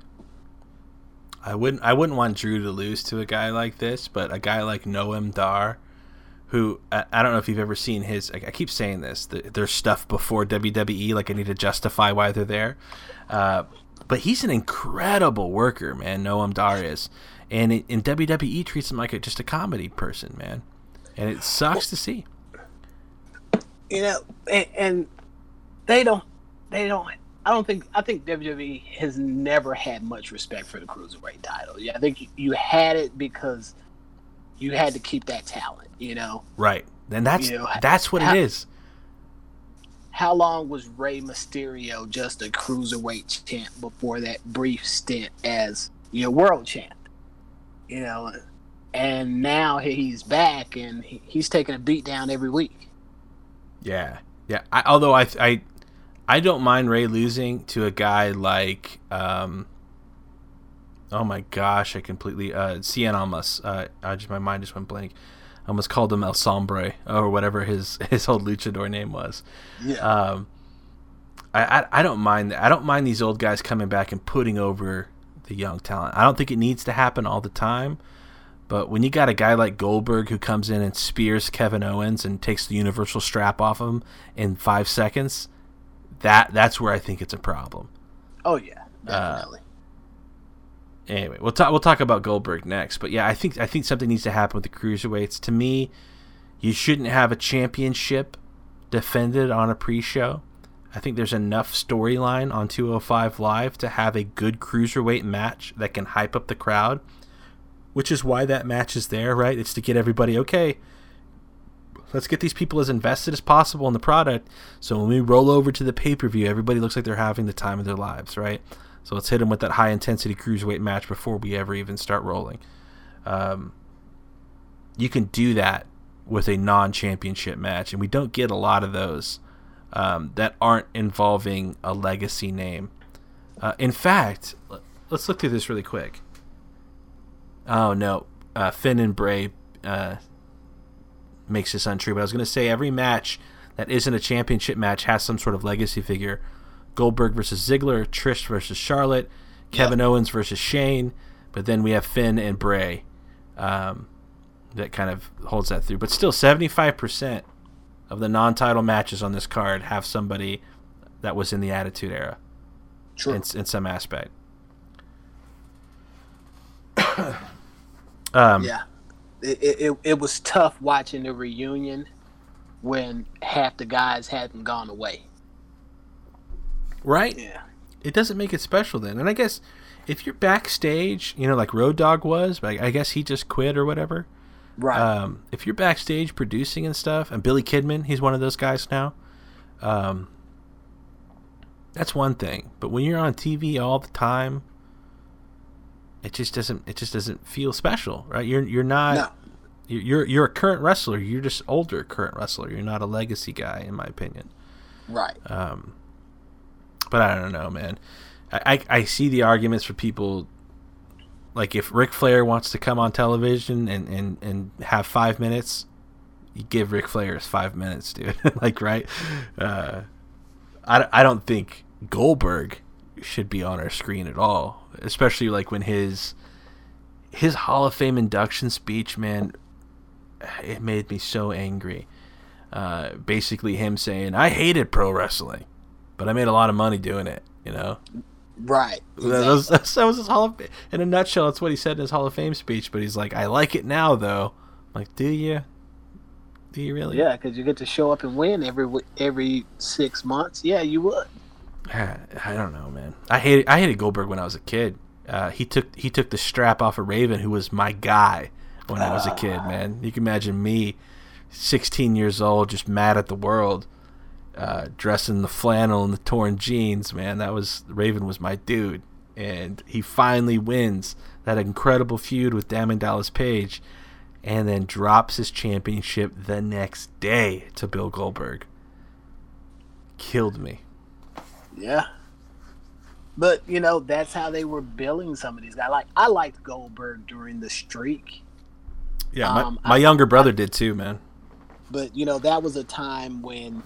I wouldn't I wouldn't want Drew to lose to a guy like this, but a guy like Noam Dar who I, I, don't know if you've ever seen his. I, I keep saying this. The, stuff before WWE, like I need to justify why they're there. Uh, but he's an incredible worker, man. Noam Dar is, and it, in WWE treats him like a, just a comedy person, man. And it sucks well, to see. You know, and, and they don't. They don't. I don't think. I think WWE has never had much respect for the cruiserweight title. Yeah, I think you had it because you had to keep that talent, you know. Right. And that's you know, that's what how, it is. How long was Rey Mysterio just a cruiserweight champ before that brief stint as you know world champ? You know, and now he's back and he's taking a beat down every week. Yeah, yeah. I, although I, I, I don't mind Rey losing to a guy like um, oh my gosh, I completely uh Cien Almas. Uh, I just my mind just went blank. I almost called him El Sombre or whatever his his old luchador name was. Yeah. Um, I, I I don't mind I don't mind these old guys coming back and putting over the young talent. I don't think it needs to happen all the time. But when you got a guy like Goldberg who comes in and spears Kevin Owens and takes the universal strap off him in five seconds, that that's where I think it's a problem. Oh yeah, uh, definitely. Uh, anyway, we'll talk. We'll talk about Goldberg next. But yeah, I think I think something needs to happen with the cruiserweights. To me, you shouldn't have a championship defended on a pre-show. I think there's enough storyline on 205 Live to have a good cruiserweight match that can hype up the crowd, which is why that match is there, right? It's to get everybody okay. Let's get these people as invested as possible in the product. So when we roll over to the pay per view, everybody looks like they're having the time of their lives, right? So let's hit him with that high intensity cruiserweight match before we ever even start rolling. Um, you can do that with a non championship match, and we don't get a lot of those um, that aren't involving a legacy name. Uh, in fact, let's look through this really quick. Oh, no. Uh, Finn and Bray uh, makes this untrue, but I was going to say every match that isn't a championship match has some sort of legacy figure. Goldberg versus Ziggler, Trish versus Charlotte, Kevin yep. Owens versus Shane, but then we have Finn and Bray. Um, that kind of holds that through. But still, 75% of the non title matches on this card have somebody that was in the Attitude Era. True. In, in some aspect. um, yeah. It, it, it was tough watching the reunion when half the guys hadn't gone away. Right? Yeah. It doesn't make it special then. And I guess if you're backstage, you know, like Road Dog was, but I guess he just quit or whatever. Right. Um, if you're backstage producing and stuff, and Billy Kidman, he's one of those guys now. Um, that's one thing. But when you're on TV all the time, it just doesn't. It just doesn't feel special, right? You're you're not. No. You're you're a current wrestler. You're just older current wrestler. You're not a legacy guy, in my opinion. Right. Um, but I don't know, man. I, I, I see the arguments for people like if Ric Flair wants to come on television and, and, and have five minutes, you give Ric Flair his five minutes, dude. like, right? Uh, I, I don't think Goldberg should be on our screen at all, especially like when his his Hall of Fame induction speech, man, it made me so angry. Uh, basically, him saying, "I hated pro wrestling." But I made a lot of money doing it. You know. Right. Exactly. That, was, that was his Hall of In a nutshell, that's what he said in his Hall of Fame speech. But he's like, I like it now, though. I'm like, do you? Do you really? Yeah, because you get to show up and win every every six months. Yeah, you would. I don't know, man. I hated I hated Goldberg when I was a kid. Uh, he took he took the strap off of Raven, who was my guy when I was a kid. Ah. Man, you can imagine me, 16 years old, just mad at the world, uh, dressing the flannel and the torn jeans. Man, that was Raven was my dude, and he finally wins that incredible feud with Diamond Dallas Page, and then drops his championship the next day to Bill Goldberg. Killed me. Yeah. But you know that's how they were billing some of these guys. Like I liked Goldberg during the streak. Yeah, my, um, my I, younger brother I, did too, man. But you know that was a time when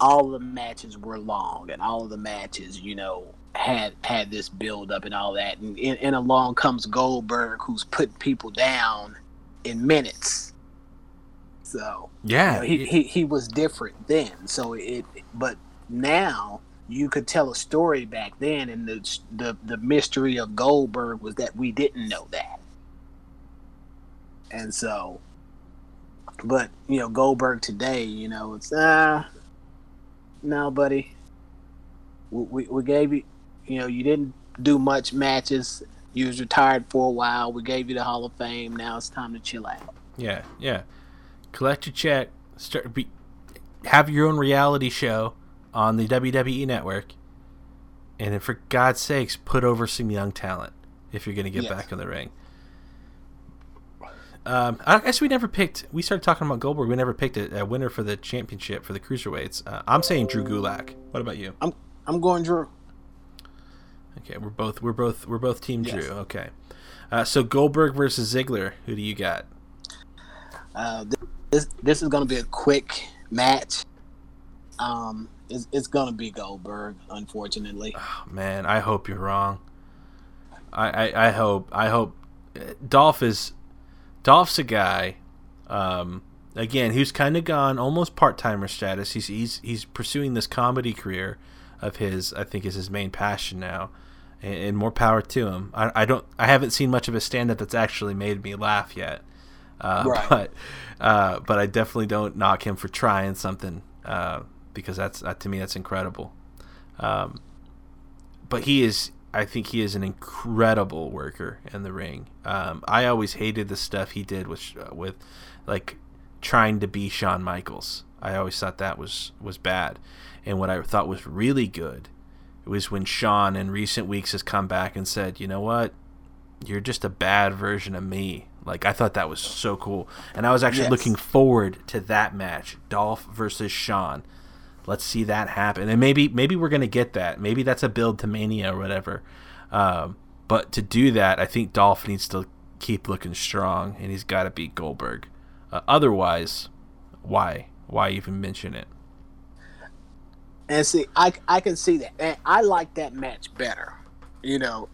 all the matches were long and all of the matches, you know, had had this build up and all that. And, and, and along comes Goldberg, who's putting people down in minutes. So yeah, you know, he, he he was different then. So it, but now you could tell a story back then, and the the the mystery of Goldberg was that we didn't know that, and so, but you know Goldberg today, you know it's ah, uh, no, buddy, we, we we gave you, you know, you didn't do much matches. You was retired for a while. We gave you the Hall of Fame. Now it's time to chill out. Yeah, yeah. Collect your check. Start be, have your own reality show on the WWE network, and then for God's sakes, put over some young talent if you're going to get yes. back in the ring. Um, I guess we never picked. We started talking about Goldberg. We never picked a, a winner for the championship for the cruiserweights. Uh, I'm saying Drew Gulak. What about you? I'm I'm going Drew. Okay, we're both we're both we're both Team yes. Drew. Okay, uh, so Goldberg versus Ziggler. Who do you got? Uh, this this is going to be a quick match. Um, it's, it's gonna be Goldberg, unfortunately. Oh, man, I hope you're wrong. I, I, I hope I hope Dolph is Dolph's a guy. Um, again, who's kind of gone almost part timer status. He's he's he's pursuing this comedy career of his. I think is his main passion now, and, and more power to him. I, I don't I haven't seen much of a stand up that's actually made me laugh yet. Uh, right. But uh, but I definitely don't knock him for trying something. Uh, because that's uh, to me that's incredible. Um, but he is, I think he is an incredible worker in the ring. Um, I always hated the stuff he did with uh, with like trying to be Shawn Michaels. I always thought that was was bad, and what I thought was really good was when Shawn in recent weeks has come back and said, you know what, you're just a bad version of me. Like I thought that was so cool, and I was actually yes. looking forward to that match, Dolph versus Shawn. Let's see that happen, and maybe maybe we're gonna get that. Maybe that's a build to Mania or whatever. Um, but to do that, I think Dolph needs to keep looking strong, and he's got to beat Goldberg. Uh, otherwise, why why even mention it? And see, I I can see that, and I like that match better. You know,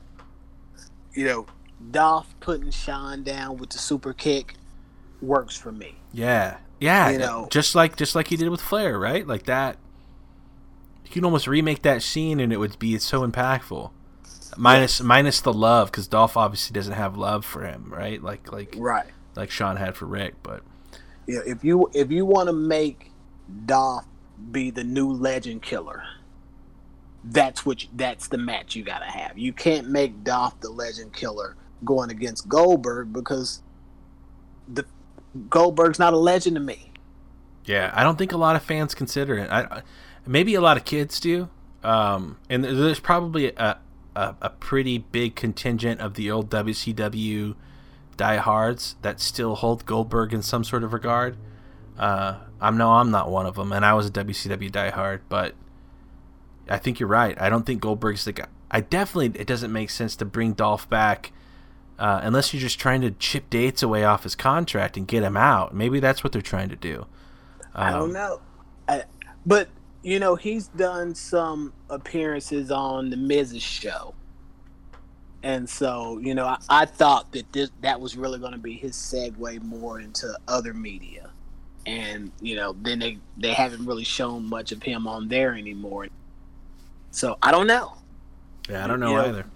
you know, Dolph putting Shawn down with the super kick works for me. Yeah, yeah, you know, just like just like he did with Flair, right? Like that. You can almost remake that scene, and it would be so impactful. Minus yes. minus the love, because Dolph obviously doesn't have love for him, right? Like like right, like Shawn had for Ric. But yeah, if you if you want to make Dolph be the new Legend Killer, that's what you, that's the match you gotta have. You can't make Dolph the Legend Killer going against Goldberg because the Goldberg's not a legend to me. Yeah, I don't think a lot of fans consider it. I, maybe a lot of kids do. Um, and there's probably a, a, a pretty big contingent of the old WCW diehards that still hold Goldberg in some sort of regard. Uh, I'm no, I'm not one of them, and I was a WCW diehard, but I think you're right. I don't think Goldberg's the guy. I definitely it doesn't make sense to bring Dolph back uh, unless you're just trying to chip dates away off his contract and get him out. Maybe that's what they're trying to do. Um, I don't um, know, I, but you know he's done some appearances on the Miz's show, and so you know I, I thought that this that was really going to be his segue more into other media, and you know then they they haven't really shown much of him on there anymore. So I don't know. Yeah, I don't know, you know either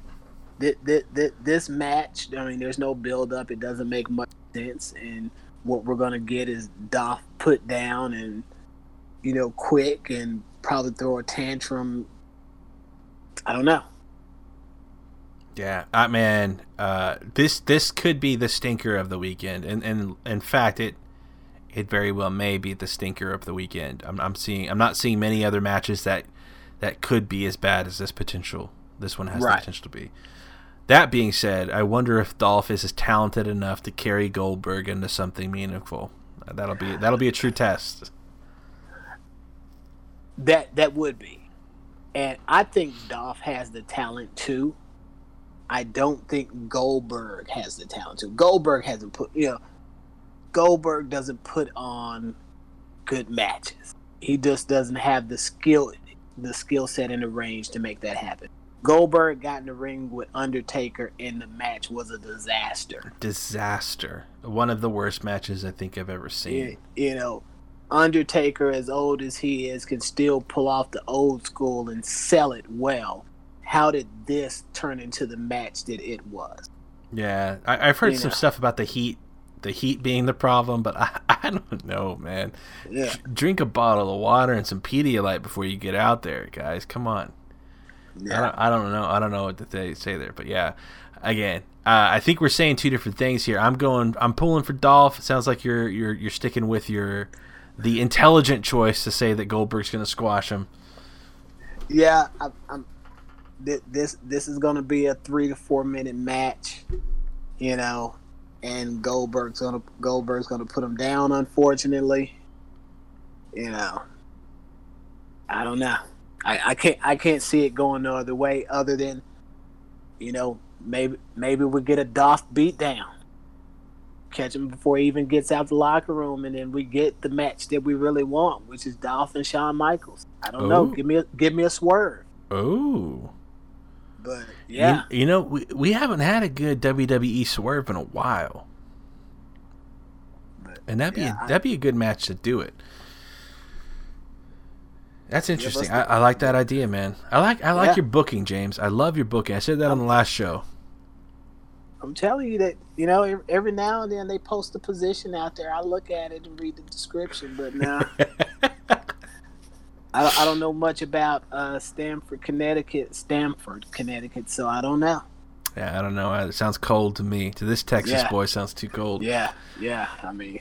this, this, this match, I mean, there's no build up. It doesn't make much sense. And what we're gonna get is Dolph put down and you know quick and probably throw a tantrum. I don't know. Yeah, uh, man, uh, this this could be the stinker of the weekend, and and in fact, it it very well may be the stinker of the weekend. I'm, I'm seeing I'm not seeing many other matches that that could be as bad as this potential. This one has right. the potential to be. That being said, I wonder if Dolph is talented enough to carry Goldberg into something meaningful. That'll be that'll be a true test. That that would be, and I think Dolph has the talent too. I don't think Goldberg has the talent too. Goldberg hasn't put you know, Goldberg doesn't put on good matches. He just doesn't have the skill, the skill set in the range to make that happen. Goldberg got in the ring with Undertaker, and the match was a disaster. Disaster. One of the worst matches I think I've ever seen. You know, Undertaker, as old as he is, can still pull off the old school and sell it well. How did this turn into the match that it was? Yeah, I, have heard you some know. stuff about the heat, the heat being the problem, but I, I don't know, man. Yeah. Drink a bottle of water and some Pedialyte before you get out there, guys. Come on. Yeah. I don't, I don't know. I don't know what they say there, but yeah. Again, uh, I think we're saying two different things here. I'm going. I'm pulling for Dolph. It sounds like you're you're you're sticking with your the intelligent choice to say that Goldberg's going to squash him. Yeah, I, I'm. This this is going to be a three to four minute match, you know, and Goldberg's gonna Goldberg's gonna put him down. Unfortunately, you know, I don't know. I, I can't I can't see it going no other way other than, you know, maybe maybe we get a Dolph beat down. Catch him before he even gets out the locker room, and then we get the match that we really want, which is Dolph and Shawn Michaels. I don't Ooh. know. Give me a give me a swerve. Oh. But yeah, you, you, know we we haven't had a good WWE swerve in a while, but, and that'd yeah, be a, that'd be a good match to do it. That's interesting. Yeah, I, I, like that idea, man. I like I like yeah. your booking, James. I love your booking. I said that on the last show. I'm telling you that you know every now and then they post a position out there. I look at it and read the description, but now I, I, don't know much about uh, Stamford, Connecticut. Stamford, Connecticut. So I don't know. Yeah, I don't know. It sounds cold to me. To this Texas yeah. boy, sounds too cold. Yeah, yeah. I mean,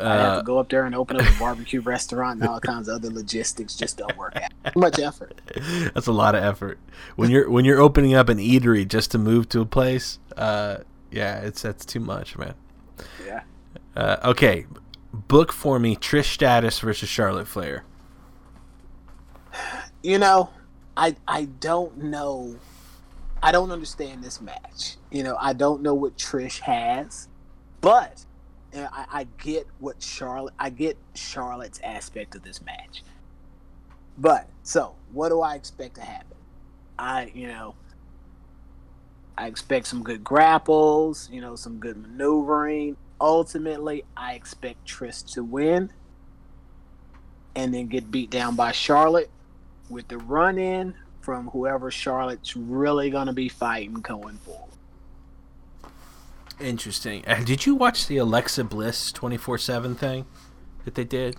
I have to uh, go up there and open up a barbecue restaurant and all kinds of other logistics just don't work out. Too much effort. That's a lot of effort. When you're when you're opening up an eatery just to move to a place, uh, yeah, it's that's too much, man. Yeah. Uh, okay, book for me Trish Stratus versus Charlotte Flair. You know, I I don't know. I don't understand this match. You know, I don't know what Trish has, but I, I get what Charlotte. I get Charlotte's aspect of this match. But so, what do I expect to happen? I, you know, I expect some good grapples, you know, some good maneuvering. Ultimately, I expect Trish to win and then get beat down by Charlotte with the run in from whoever Charlotte's really going to be fighting going forward. Interesting. Uh, did you watch the Alexa Bliss twenty four seven thing that they did?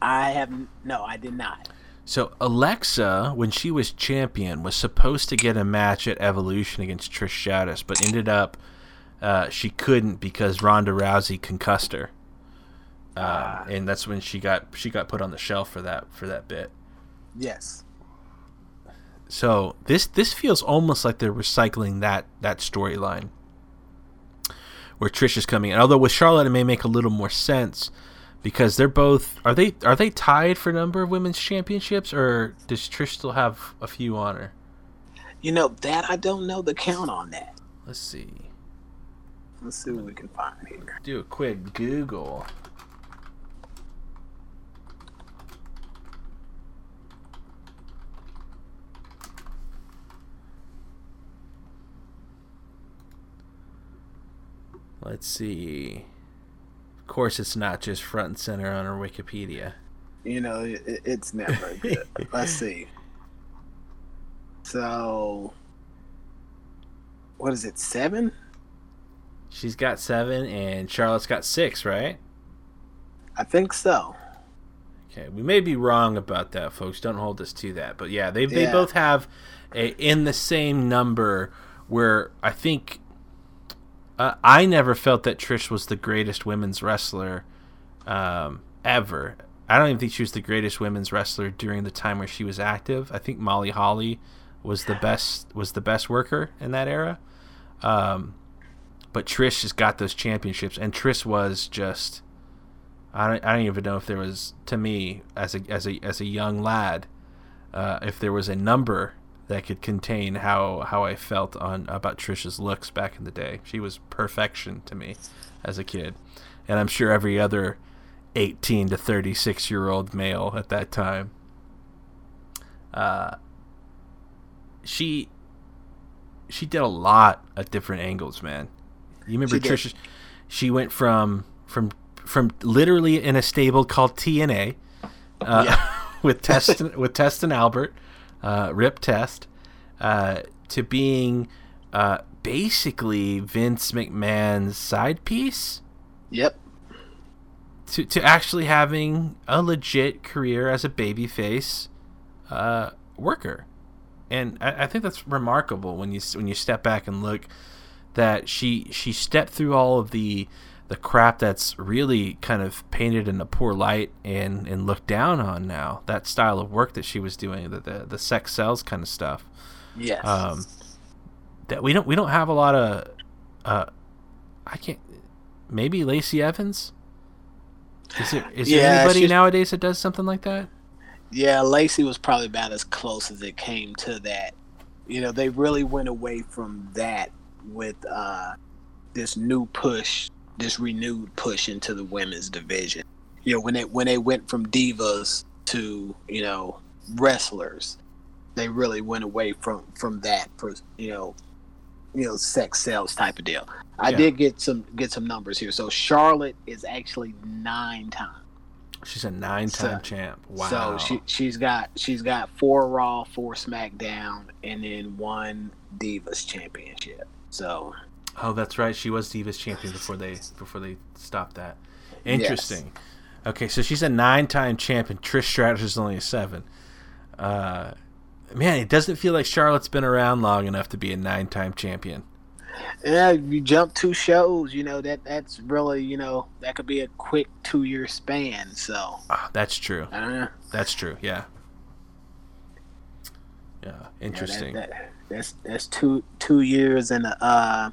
I have no, I did not. So Alexa, when she was champion, was supposed to get a match at Evolution against Trish Stratus, but ended up uh, she couldn't because Ronda Rousey concussed her, uh, uh, and that's when she got she got put on the shelf for that for that bit. Yes. So this this feels almost like they're recycling that that storyline where Trish is coming in. Although with Charlotte, it may make a little more sense because they're both are they are they tied for number of women's championships, or does Trish still have a few on her? You know that I don't know the count on that. Let's see. Let's see what we can find here. Do a quick Google. Let's see. Of course, it's not just front and center on our Wikipedia. You know, it, it's never good. Let's see. So, what is it? Seven? She's got seven, and Charlotte's got six, right? I think so. Okay, we may be wrong about that, folks. Don't hold us to that. But yeah, they they both have a in the same number. Where I think uh, I never felt that Trish was the greatest women's wrestler um, ever. I don't even think she was the greatest women's wrestler during the time where she was active. I think Molly Holly was the best was the best worker in that era. Um, but Trish has got those championships, and Trish was just. I don't, I don't even know if there was to me as a as a as a young lad, uh, if there was a number that could contain how how I felt on about Trisha's looks back in the day. She was perfection to me as a kid, and I'm sure every other 18 to 36 year old male at that time. Uh, she she did a lot at different angles, man. You remember She did. Trisha? She went from from from literally in a stable called T&A uh, Yeah. with Test with Test and Albert, uh, Rip Test, uh, to being uh, basically Vince McMahon's side piece Yep. to, to actually having a legit career as a babyface uh, worker, and I, I think that's remarkable when you when you step back and look that she she stepped through all of the the crap that's really kind of painted in a poor light and and looked down on now that style of work that she was doing the the, the sex sells kind of stuff Yes. um, that we don't we don't have a lot of uh, I can't maybe Lacey Evans. Is there is there anybody nowadays that does something like that? Yeah, Lacey was probably about as close as it came to that. You know, they really went away from that with uh, this new push, this renewed push into the women's division. You know, when they when they went from divas to you know wrestlers, they really went away from from that for you know, you know, sex sales type of deal. I Yeah. did get some get some numbers here. So Charlotte is actually nine times. She's a nine-time So- champ. Wow. So she she's got she's got four Raw, four SmackDown, and then one Divas Championship. So oh, that's right. She was Divas champion before they before they stopped that. Interesting. Okay, so she's a nine-time champion. Trish Stratus is only a seven. Uh, man, it doesn't feel like Charlotte's been around long enough to be a nine-time champion. yeah, you jump two shows, you know that that's really you know that could be a quick two year span. So Ah, that's true. I. That's true. Yeah. Yeah. Yeah, that- Interesting. that- that's that's two two years and uh,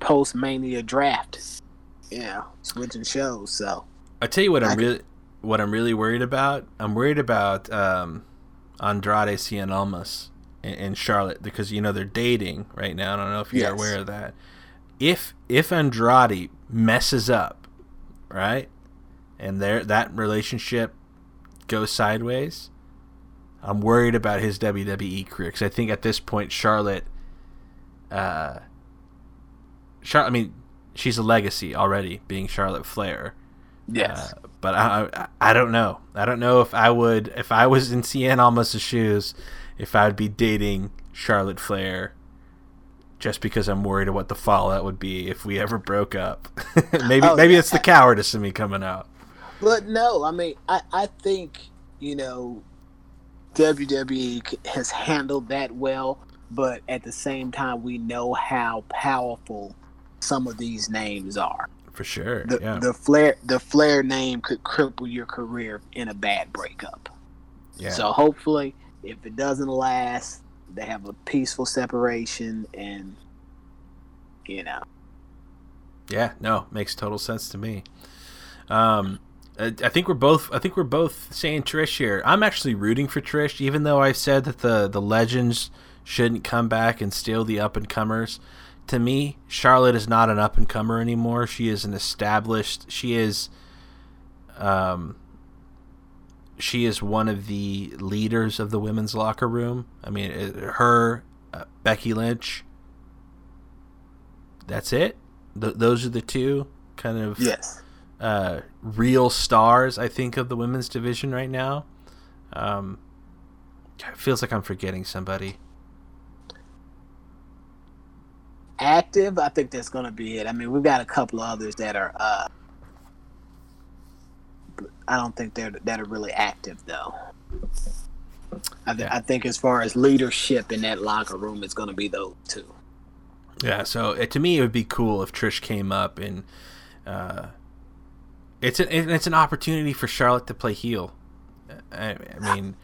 post Mania draft. Yeah, switching shows. So I tell you what, I I'm could- really what I'm really worried about. I'm worried about um, Andrade Cien Almas and, and Charlotte because you know they're dating right now. I don't know if you're Yes. aware of that. If if Andrade messes up, right, and there that relationship goes sideways, I'm worried about his WWE career because I think at this point Charlotte, uh, Charlotte. I mean, she's a legacy already, being Charlotte Flair. yes, Uh, but I, I I don't know. I don't know if I would if I was in Cien Almas' shoes, if I'd be dating Charlotte Flair, just because I'm worried of what the fallout would be if we ever broke up. maybe Oh, maybe yeah. it's the cowardice in me coming out. But no, I mean, I, I think, you know, WWE has handled that well, but at the same time, we know how powerful some of these names are. For sure. The, yeah. the Flair the Flair name could cripple your career in a bad breakup. yeah. So hopefully, if it doesn't last, they have a peaceful separation and, you know. Yeah, no, makes total sense to me. Um, I I think we're both. I think we're both saying Trish here. I'm actually rooting for Trish, even though I've said that the the legends shouldn't come back and steal the up and comers. To me, Charlotte is not an up and comer anymore. She is an established. She is. Um. She is one of the leaders of the women's locker room. I mean, it, her, uh, Becky Lynch. That's it. Th- those are the two kind of Yes. uh, real stars, I think, of the women's division right now. Um, it feels like I'm forgetting somebody. Active, I think that's going to be it. I mean, we've got a couple of others that are. Uh, I don't think they're that are really active though. I, th- Yeah. I think as far as leadership in that locker room, it's going to be those two. Yeah, so uh, to me, it would be cool if Trish came up and uh, it's a, it's an opportunity for Charlotte to play heel. I, I mean,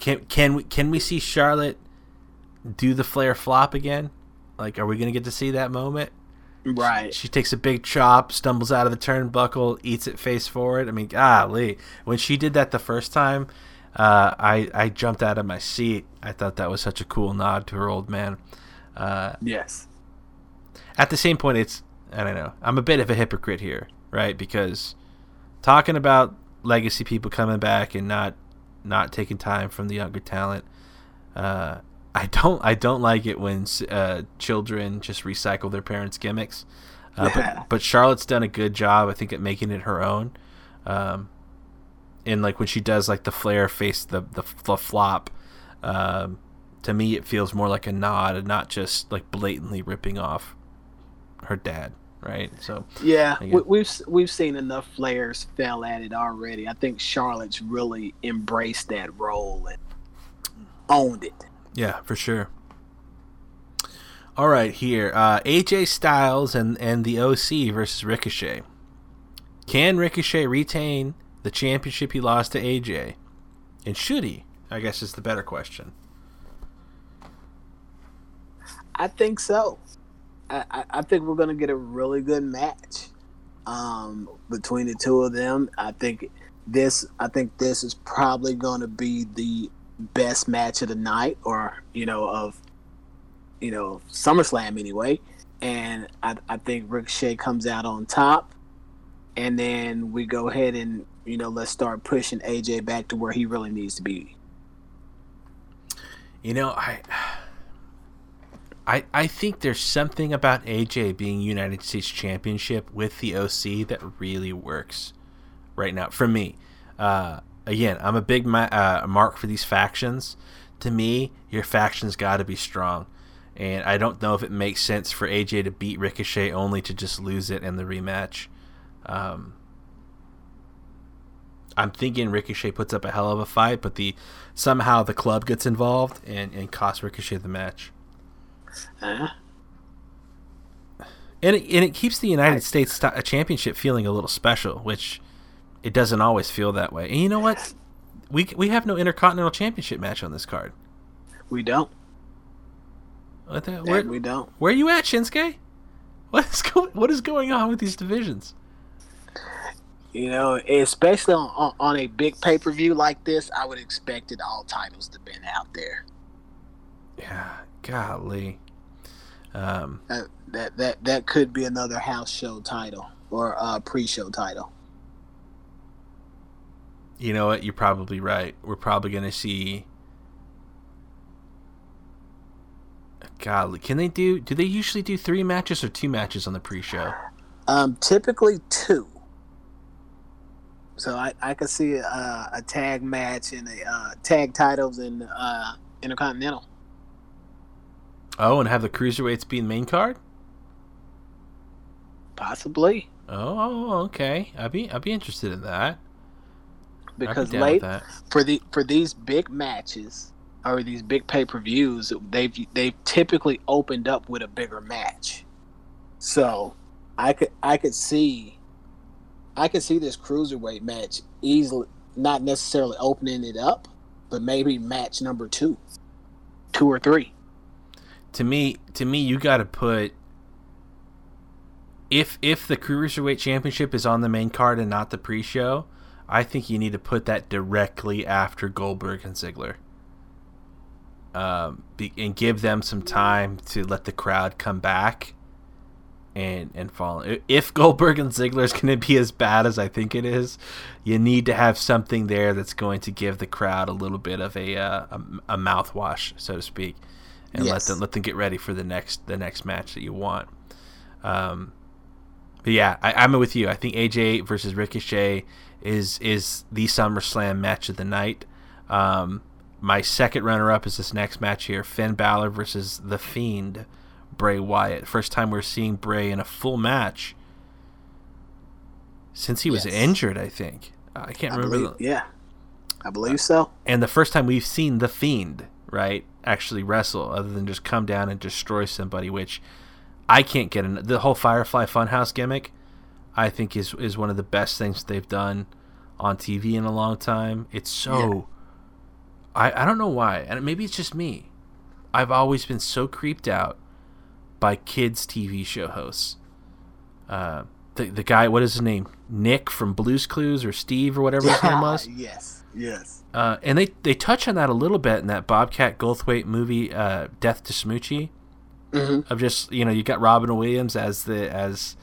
can can we can we see Charlotte do the Flair flop again? Like, are we gonna get to see that moment? Right. She takes a big chop, stumbles out of the turnbuckle, eats it face forward. I mean, golly, when she did that the first time, uh, I I jumped out of my seat. I thought that was such a cool nod to her old man. Uh, Yes. at the same point, it's I don't know. I'm a bit of a hypocrite here, right? Because talking about legacy people coming back and not not taking time from the younger talent, uh, I don't I don't like it when uh, children just recycle their parents' gimmicks. Uh, but, but Charlotte's done a good job, I think, at making it her own. Um, and like when she does like the Flair face, the the, the flop. Um, to me, it feels more like a nod and not just like blatantly ripping off her dad, right? So Yeah, we, get- we've we've seen enough players fail at it already. I think Charlotte's really embraced that role and owned it. Yeah, for sure. All right, here uh, AJ Styles and and the OC versus Ricochet. Can Ricochet retain the championship he lost to AJ, and should he? I guess is the better question. I think so. I, I, think we're gonna get a really good match um, between the two of them. I think this I think this is probably gonna be the best match of the night, or you know of you know SummerSlam anyway. And I, I think Ricochet comes out on top, and then we go ahead and you know let's start pushing AJ back to where he really needs to be. You know, I, I, I think there's something about AJ being United States Championship with the OC that really works right now for me. Uh, again, I'm a big ma- uh, mark for these factions. To me, your faction's got to be strong, and I don't know if it makes sense for AJ to beat Ricochet only to just lose it in the rematch. Um, I'm thinking Ricochet puts up a hell of a fight, but the somehow the club gets involved and, and costs Ricochet the match. Uh, And it, and it keeps the United States st- championship feeling a little special, which it doesn't always feel that way. And you know what? We, we have no Intercontinental Championship match on this card. we don't. What the, That where, we don't. where are you at, Shinsuke? What is, go- what is going on with these divisions? You know, especially on, on, on a big pay per view like this, I would expected all titles to been out there. Yeah, golly. Um, That that that, that could be another house show title or uh, pre show title. You know what? You're probably right. We're probably going to see. Golly, can they do? Do they usually do three matches or two matches on the pre-show? Um, typically two. So I, I could see a, a tag match and a uh, tag titles in uh, Intercontinental. Oh, and have the cruiserweights be the main card? Possibly Oh, okay. I'd be I'd be interested in that. Because late for the for these big matches or these big pay per views, they've they've typically opened up with a bigger match. So I could I could see I could see this cruiserweight match easily not necessarily opening it up, but maybe match number two. Two or three. to me to me you got to put if if the cruiserweight championship is on the main card and not the pre-show i think you need to put that directly after goldberg and ziggler. Um, be, and give them some time to let the crowd come back and and fall. If goldberg and ziggler is going to be as bad as i think it is you need to have something there that's going to give the crowd a little bit of a uh, a, a mouthwash so to speak and let them let them get ready for the next the next match that you want. Um, but yeah, I, I'm with you. I think AJ versus Ricochet is is the SummerSlam match of the night. Um, my second runner up is this next match here: Finn Balor versus The Fiend, Bray Wyatt. First time we're seeing Bray in a full match since he was Yes. injured. I think I can't I remember. believe, the- yeah, I believe so. and the first time we've seen the Fiend, right, actually wrestle, other than just come down and destroy somebody, which I can't get. In. The whole Firefly Funhouse gimmick, I think is is one of the best things they've done on TV in a long time. It's so. I I don't know why, and maybe it's just me. I've always been so creeped out by kids TV show hosts. Uh, the the guy, what is his name? Nick from Blue's Clues or Steve or whatever his name was. yes, yes. Uh, and they, they touch on that a little bit in that Bobcat Goldthwait movie, uh, Death to Smoochy. Mm-hmm. Of just you know you got Robin Williams as the as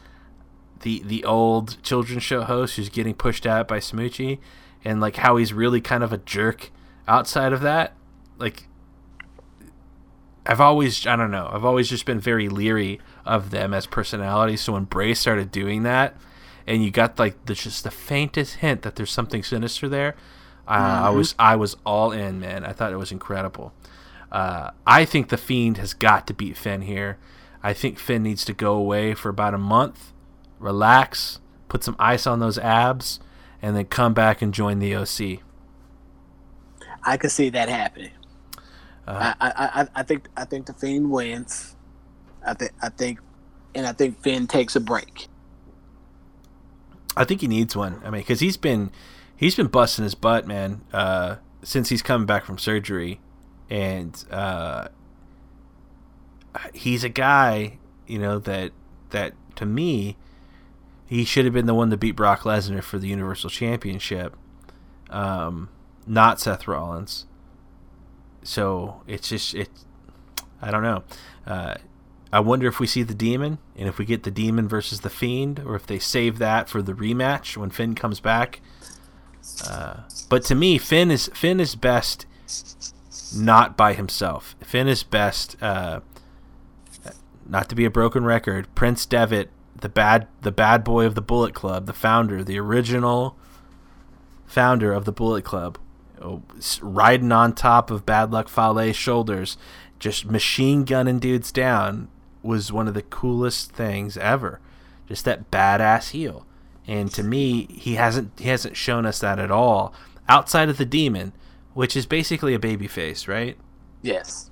the the old children's show host who's getting pushed out by Smoochy, and like how he's really kind of a jerk outside of that. Like I've always I don't know I've always just been very leery of them as personalities. So when Bray started doing that, and you got like the just the faintest hint that there's something sinister there, uh, I was I was all in, man. I thought it was incredible. Uh, I think the Fiend has got to beat Finn here. I think Finn needs to go away for about a month, relax, put some ice on those abs, and then come back and join the OC. I could see that happening. Uh, I, I, I, I think I think the Fiend wins. I think I think, and I think Finn takes a break. I think he needs one. I mean, because he's been he's been busting his butt, man, uh, since he's coming back from surgery, and uh, he's a guy, you know that that to me, he should have been the one to beat Brock Lesnar for the Universal Championship, um, not Seth Rollins. So it's just it. I don't know. Uh, I wonder if we see the demon, and if we get the demon versus the fiend, or if they save that for the rematch when Finn comes back. Uh, but to me, Finn is Finn is best not by himself. Finn is best. Uh, not to be a broken record, Prince Devitt, the bad the bad boy of the Bullet Club, the founder, the original founder of the Bullet Club, oh, riding on top of Bad Luck Fale's shoulders, just machine gunning dudes down, was one of the coolest things ever. Just that badass heel. And to me, he hasn't he hasn't shown us that at all outside of the demon, which is basically a baby face, right? Yes.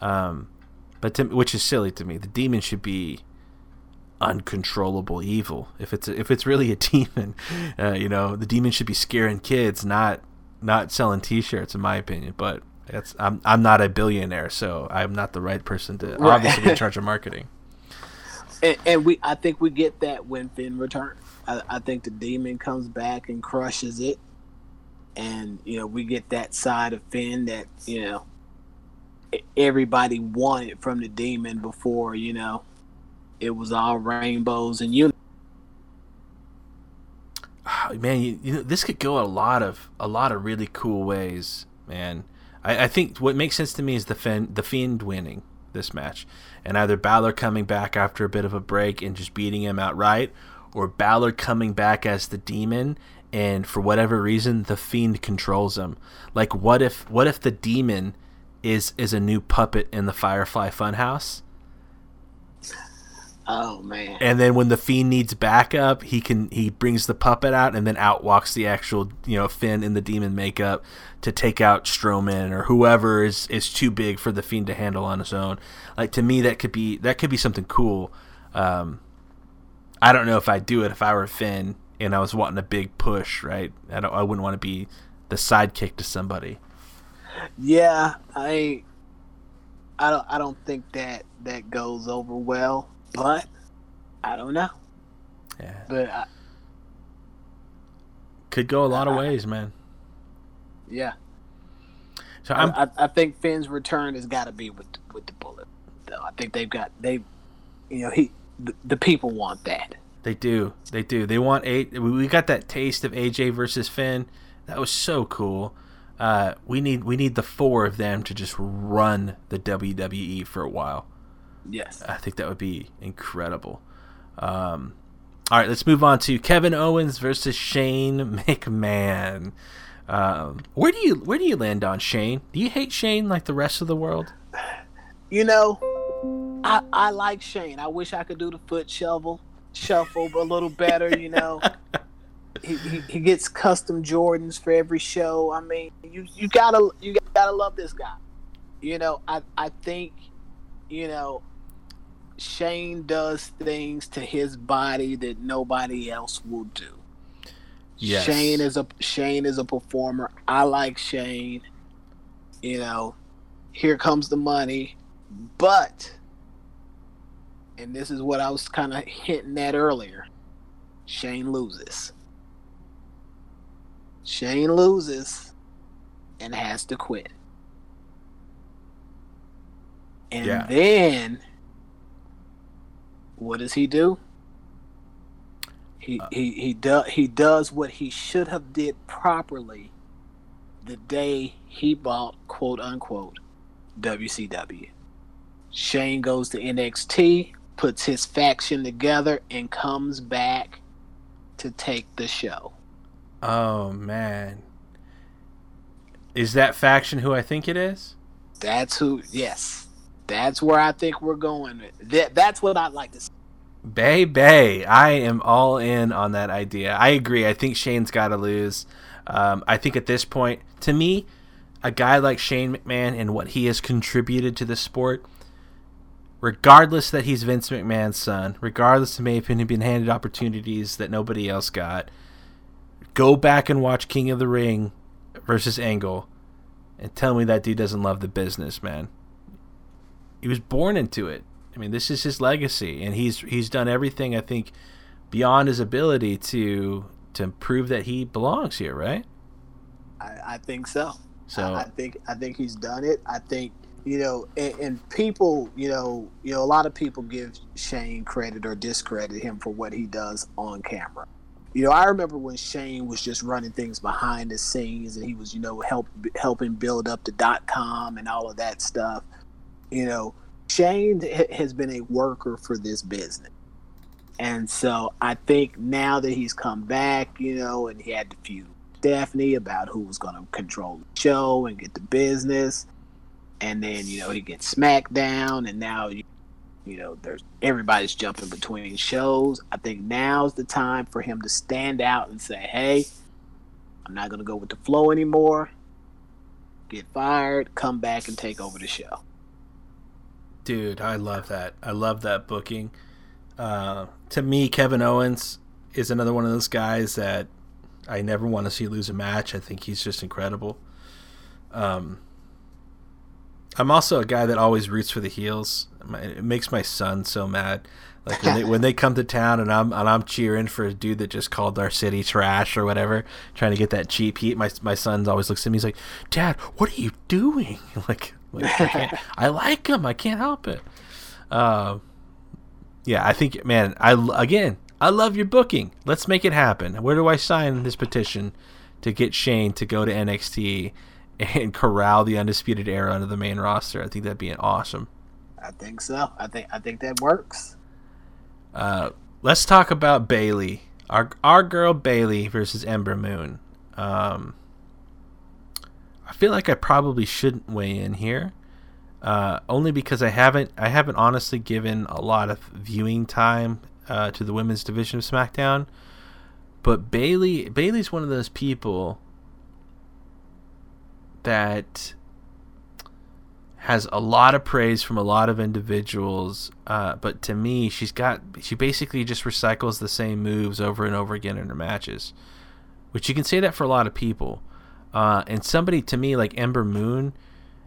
Um, but to, which is silly to me. The demon should be uncontrollable evil. If it's a, if it's really a demon, uh, you know, the demon should be scaring kids, not not selling T-shirts, in my opinion. But that's I'm I'm not a billionaire, so I'm not the right person to Right. obviously be in charge of marketing. And, and we, I think we get that when Finn returns. I, I think the demon comes back and crushes it, and you know we get that side of Finn that you know everybody wanted from the demon before. You know, it was all rainbows and you. Ah, man, you, you know, this could go a lot of a lot of really cool ways, man. I, I think what makes sense to me is the fiend, the fiend winning this match, and either Balor coming back after a bit of a break and just beating him outright, or Balor coming back as the demon, and for whatever reason the fiend controls him. Like, what if what if the demon is is a new puppet in the Firefly Funhouse? Oh man. and then when the fiend needs backup, he can he brings the puppet out, and then out walks the actual you know Finn in the demon makeup to take out Strowman or whoever is is too big for the fiend to handle on his own. Like to me, that could be that could be something cool. Um, I don't know if I'd do it if I were Finn and I was wanting a big push. Right? I don't. I wouldn't want to be the sidekick to somebody. Yeah, I I don't I don't think that that goes over well, but I don't know. Yeah, But I, could go a lot of ways, man. yeah, So I, I'm I, I think Finn's return has got to be with with the bullet. Though I think they've got they, you know, he the, the people want that. They do. They do. They want eight. We we got that taste of AJ versus Finn. That was so cool. Uh, we need we need the four of them to just run the WWE for a while. Yes. I think that would be incredible. Um, all right, let's move on to Kevin Owens versus Shane McMahon. Um, where do you where do you land on Shane? Do you hate Shane like the rest of the world? You know, I, I like Shane. I wish I could do the foot shovel shuffle a little better, you know. he, he, he gets custom Jordans for every show. I mean, you you gotta you gotta love this guy. You know, I I think, you know, Shane does things to his body that nobody else will do. Yes. Shane is a Shane is a performer. I like Shane. You know, here comes the money, but and this is what I was kind of hinting at earlier. Shane loses. Shane loses and has to quit. And yeah. then what does he do? He uh, he he does he does what he should have did properly the day he bought quote unquote WCW. Shane goes to NXT, puts his faction together, and comes back to take the show. Oh man. Is that faction who I think it is? That's who yes. That's where I think we're going. That that's what I'd like to see. Bay Bay. I am all in on that idea. I agree. I think Shane's got to lose. Um, I think at this point, to me, a guy like Shane McMahon and what he has contributed to the sport, regardless that he's Vince McMahon's son, regardless of maybe him being handed opportunities that nobody else got, go back and watch King of the Ring versus Angle and tell me that dude doesn't love the business, man. He was born into it. I mean, this is his legacy, and he's he's done everything I think beyond his ability to to prove that he belongs here, right? I, I think so. So I, I, think I think he's done it. I think you know, and, and, people, you know, you know, a lot of people give Shane credit or discredit him for what he does on camera. You know, I remember when Shane was just running things behind the scenes, and he was, you know, help helping build up the dot com and all of that stuff. You know, Shane has been a worker for this business. And so I think now that he's come back, you know, and he had to feud Stephanie about who was going to control the show and get the business. And then, you know, he gets SmackDown, and now, you, you know, there's everybody's jumping between shows. I think now's the time for him to stand out and say, hey, I'm not going to go with the flow anymore. Get fired, come back and take over the show. Dude, I love that. I love that booking. Uh, to me, Kevin Owens is another one of those guys that I never want to see lose a match. I think he's just incredible. Um, I'm also a guy that always roots for the heels. It makes my son so mad. Like when they when they come to town and I'm and I'm cheering for a dude that just called our city trash or whatever, trying to get that cheap heat. My my son always looks at me. He's like, "Dad, what are you doing?" Like like, I, I, like him. I can't help it. Uh, yeah, I think, man, I again, I love your booking. Let's make it happen. Where do I sign this petition to get Shane to go to NXT and corral the undisputed era under the main roster? I think that'd be awesome. I think so. I think I think that works. Uh, let's talk about Bayley. Our our girl Bayley versus Ember Moon. Um, I feel like I probably shouldn't weigh in here, uh, only because I haven't I haven't honestly given a lot of viewing time uh, to the women's division of SmackDown. But Bayley Bayley's one of those people that has a lot of praise from a lot of individuals, uh, but to me, she's got she basically just recycles the same moves over and over again in her matches, which you can say that for a lot of people. Uh, and somebody to me like Ember Moon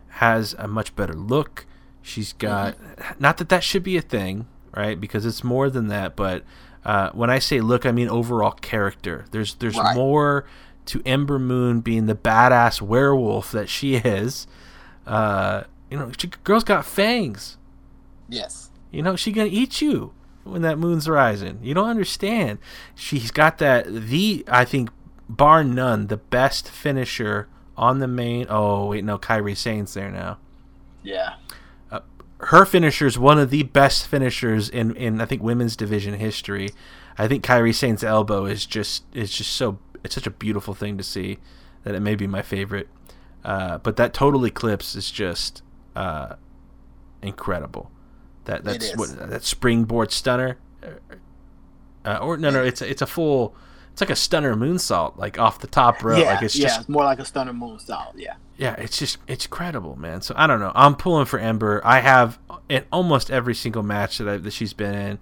has a much better look. She's got mm-hmm. not that that should be a thing, right? Because it's more than that. But uh, when I say look, I mean overall character. There's there's right. more to Ember Moon being the badass werewolf that she is. Uh, you know, she, girl's got fangs. Yes. You know, she gonna eat you when that moon's rising. You don't understand. She's got that the I think bar none, the best finisher on the main. Oh wait, no, Kairi Sane's there now. Yeah. Uh, her finisher is one of the best finishers in, in I think women's division history. I think Kairi Sane's elbow is just is just so it's such a beautiful thing to see that it may be my favorite. Uh, but that total eclipse is just uh, incredible. That that's what that springboard stunner. Uh, or no, no, it's it's a full. It's like a stunner moonsault, like off the top rope. Yeah, like it's yeah, just it's more like a stunner moonsault. Yeah. yeah, it's just it's incredible, man. So I don't know. I'm pulling for Ember. I have in almost every single match that I, that she's been in.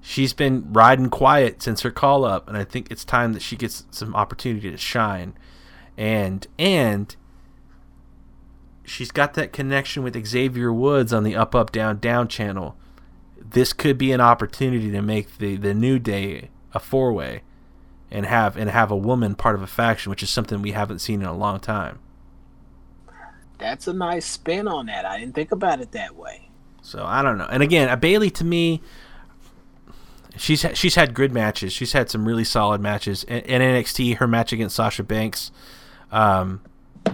Uh, she's been riding quiet since her call up, and I think it's time that she gets some opportunity to shine. And and she's got that connection with Xavier Woods on the Up Up Down Down channel. This could be an opportunity to make the the New Day a four way, and have and have a woman part of a faction, which is something we haven't seen in a long time. That's a nice spin on that. I didn't think about it that way. So I don't know. And again, a Bayley to me, she's she's had good matches. She's had some really solid matches in, in NXT. Her match against Sasha Banks, um,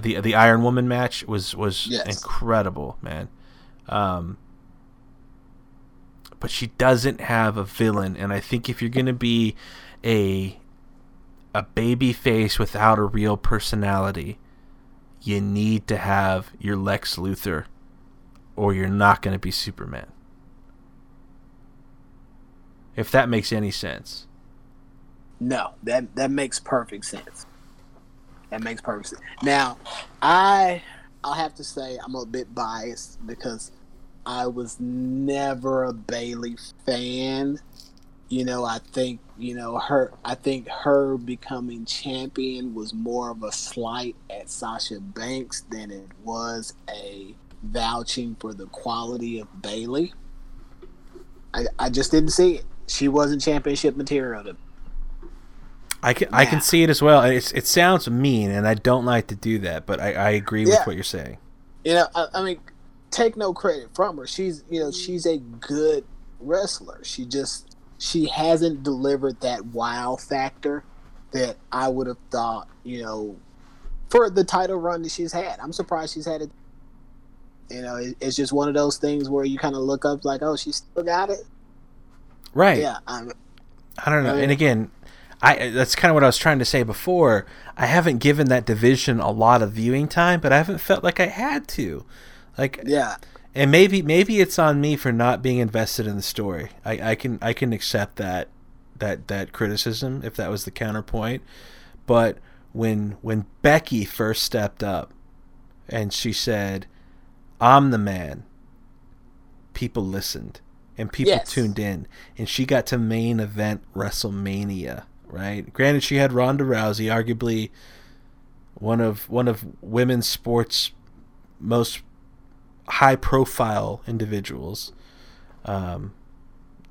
the the Iron Woman match was was Yes. incredible, man. Um, but she doesn't have a villain, and I think if you're gonna be a a baby face without a real personality, you need to have your Lex Luthor, or you're not gonna be Superman. If that makes any sense. No, that that makes perfect sense. That makes perfect sense. Now, I I'll have to say I'm a bit biased because I was never a Bayley fan. You know, I think you know her. I think her becoming champion was more of a slight at Sasha Banks than it was a vouching for the quality of Bayley. I, I just didn't see it. She wasn't championship material to I can I can see it as well. It's it sounds mean, and I don't like to do that, but I, I agree Yeah. with what you're saying. You know, I, I mean, take no credit from her. She's, you know, she's a good wrestler. She just she hasn't delivered that wow factor that I would have thought, you know, for the title run that she's had. I'm surprised she's had it. You know, it, it's just one of those things where you kind of look up like, oh, she still got it. Right. Yeah, I'm, I don't know. I- And again, I that's kind of what I was trying to say before. I haven't given that division a lot of viewing time, but I haven't felt like I had to. Like yeah, and maybe maybe it's on me for not being invested in the story. I, I can I can accept that that that criticism if that was the counterpoint. But when when Becky first stepped up and she said, "I'm the man," people listened and people Yes. tuned in, and she got to main event WrestleMania. Right. Granted, she had Ronda Rousey, arguably one of one of women's sports most high profile individuals um,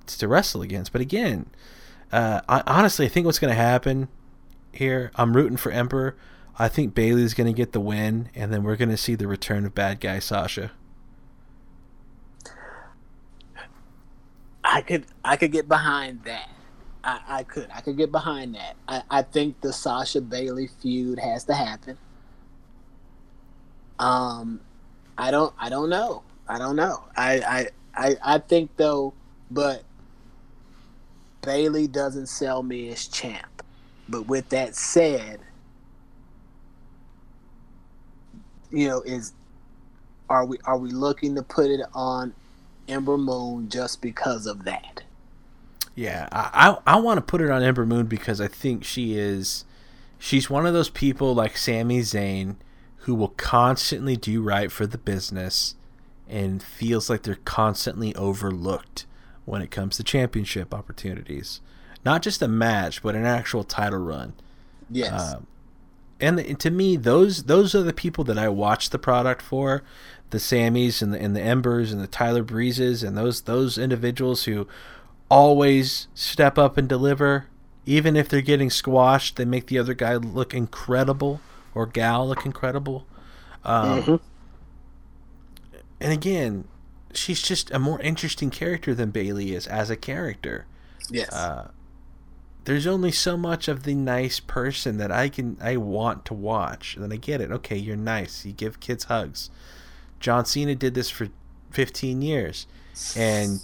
to wrestle against. But again, uh, I, honestly, I think what's going to happen here, I'm rooting for Ember. I think Bayley's going to get the win, and then we're going to see the return of bad guy Sasha. I could I could get behind that. I, I could I could get behind that. I, I think the Sasha Bayley feud has to happen. Um, I don't I don't know I don't know I I I, I think though, but Bayley doesn't sell me as champ. But with that said, you know is are we are we looking to put it on Ember Moon just because of that? Yeah, I I, I want to put it on Ember Moon because I think she is she's one of those people like Sami Zayn who will constantly do right for the business and feels like they're constantly overlooked when it comes to championship opportunities. Not just a match, but an actual title run. Yes. Um, and, and to me, those those are the people that I watch the product for, the Sammys and the and the Embers and the Tyler Breezes and those those individuals who always step up and deliver, even if they're getting squashed. They make the other guy look incredible or gal look incredible. Um, Mhm. And again, she's just a more interesting character than Bayley is as a character Yes. uh, there's only so much of the nice person that I can I want to watch. And then I get it. Okay, you're nice. You give kids hugs. John Cena did this for 15 years, and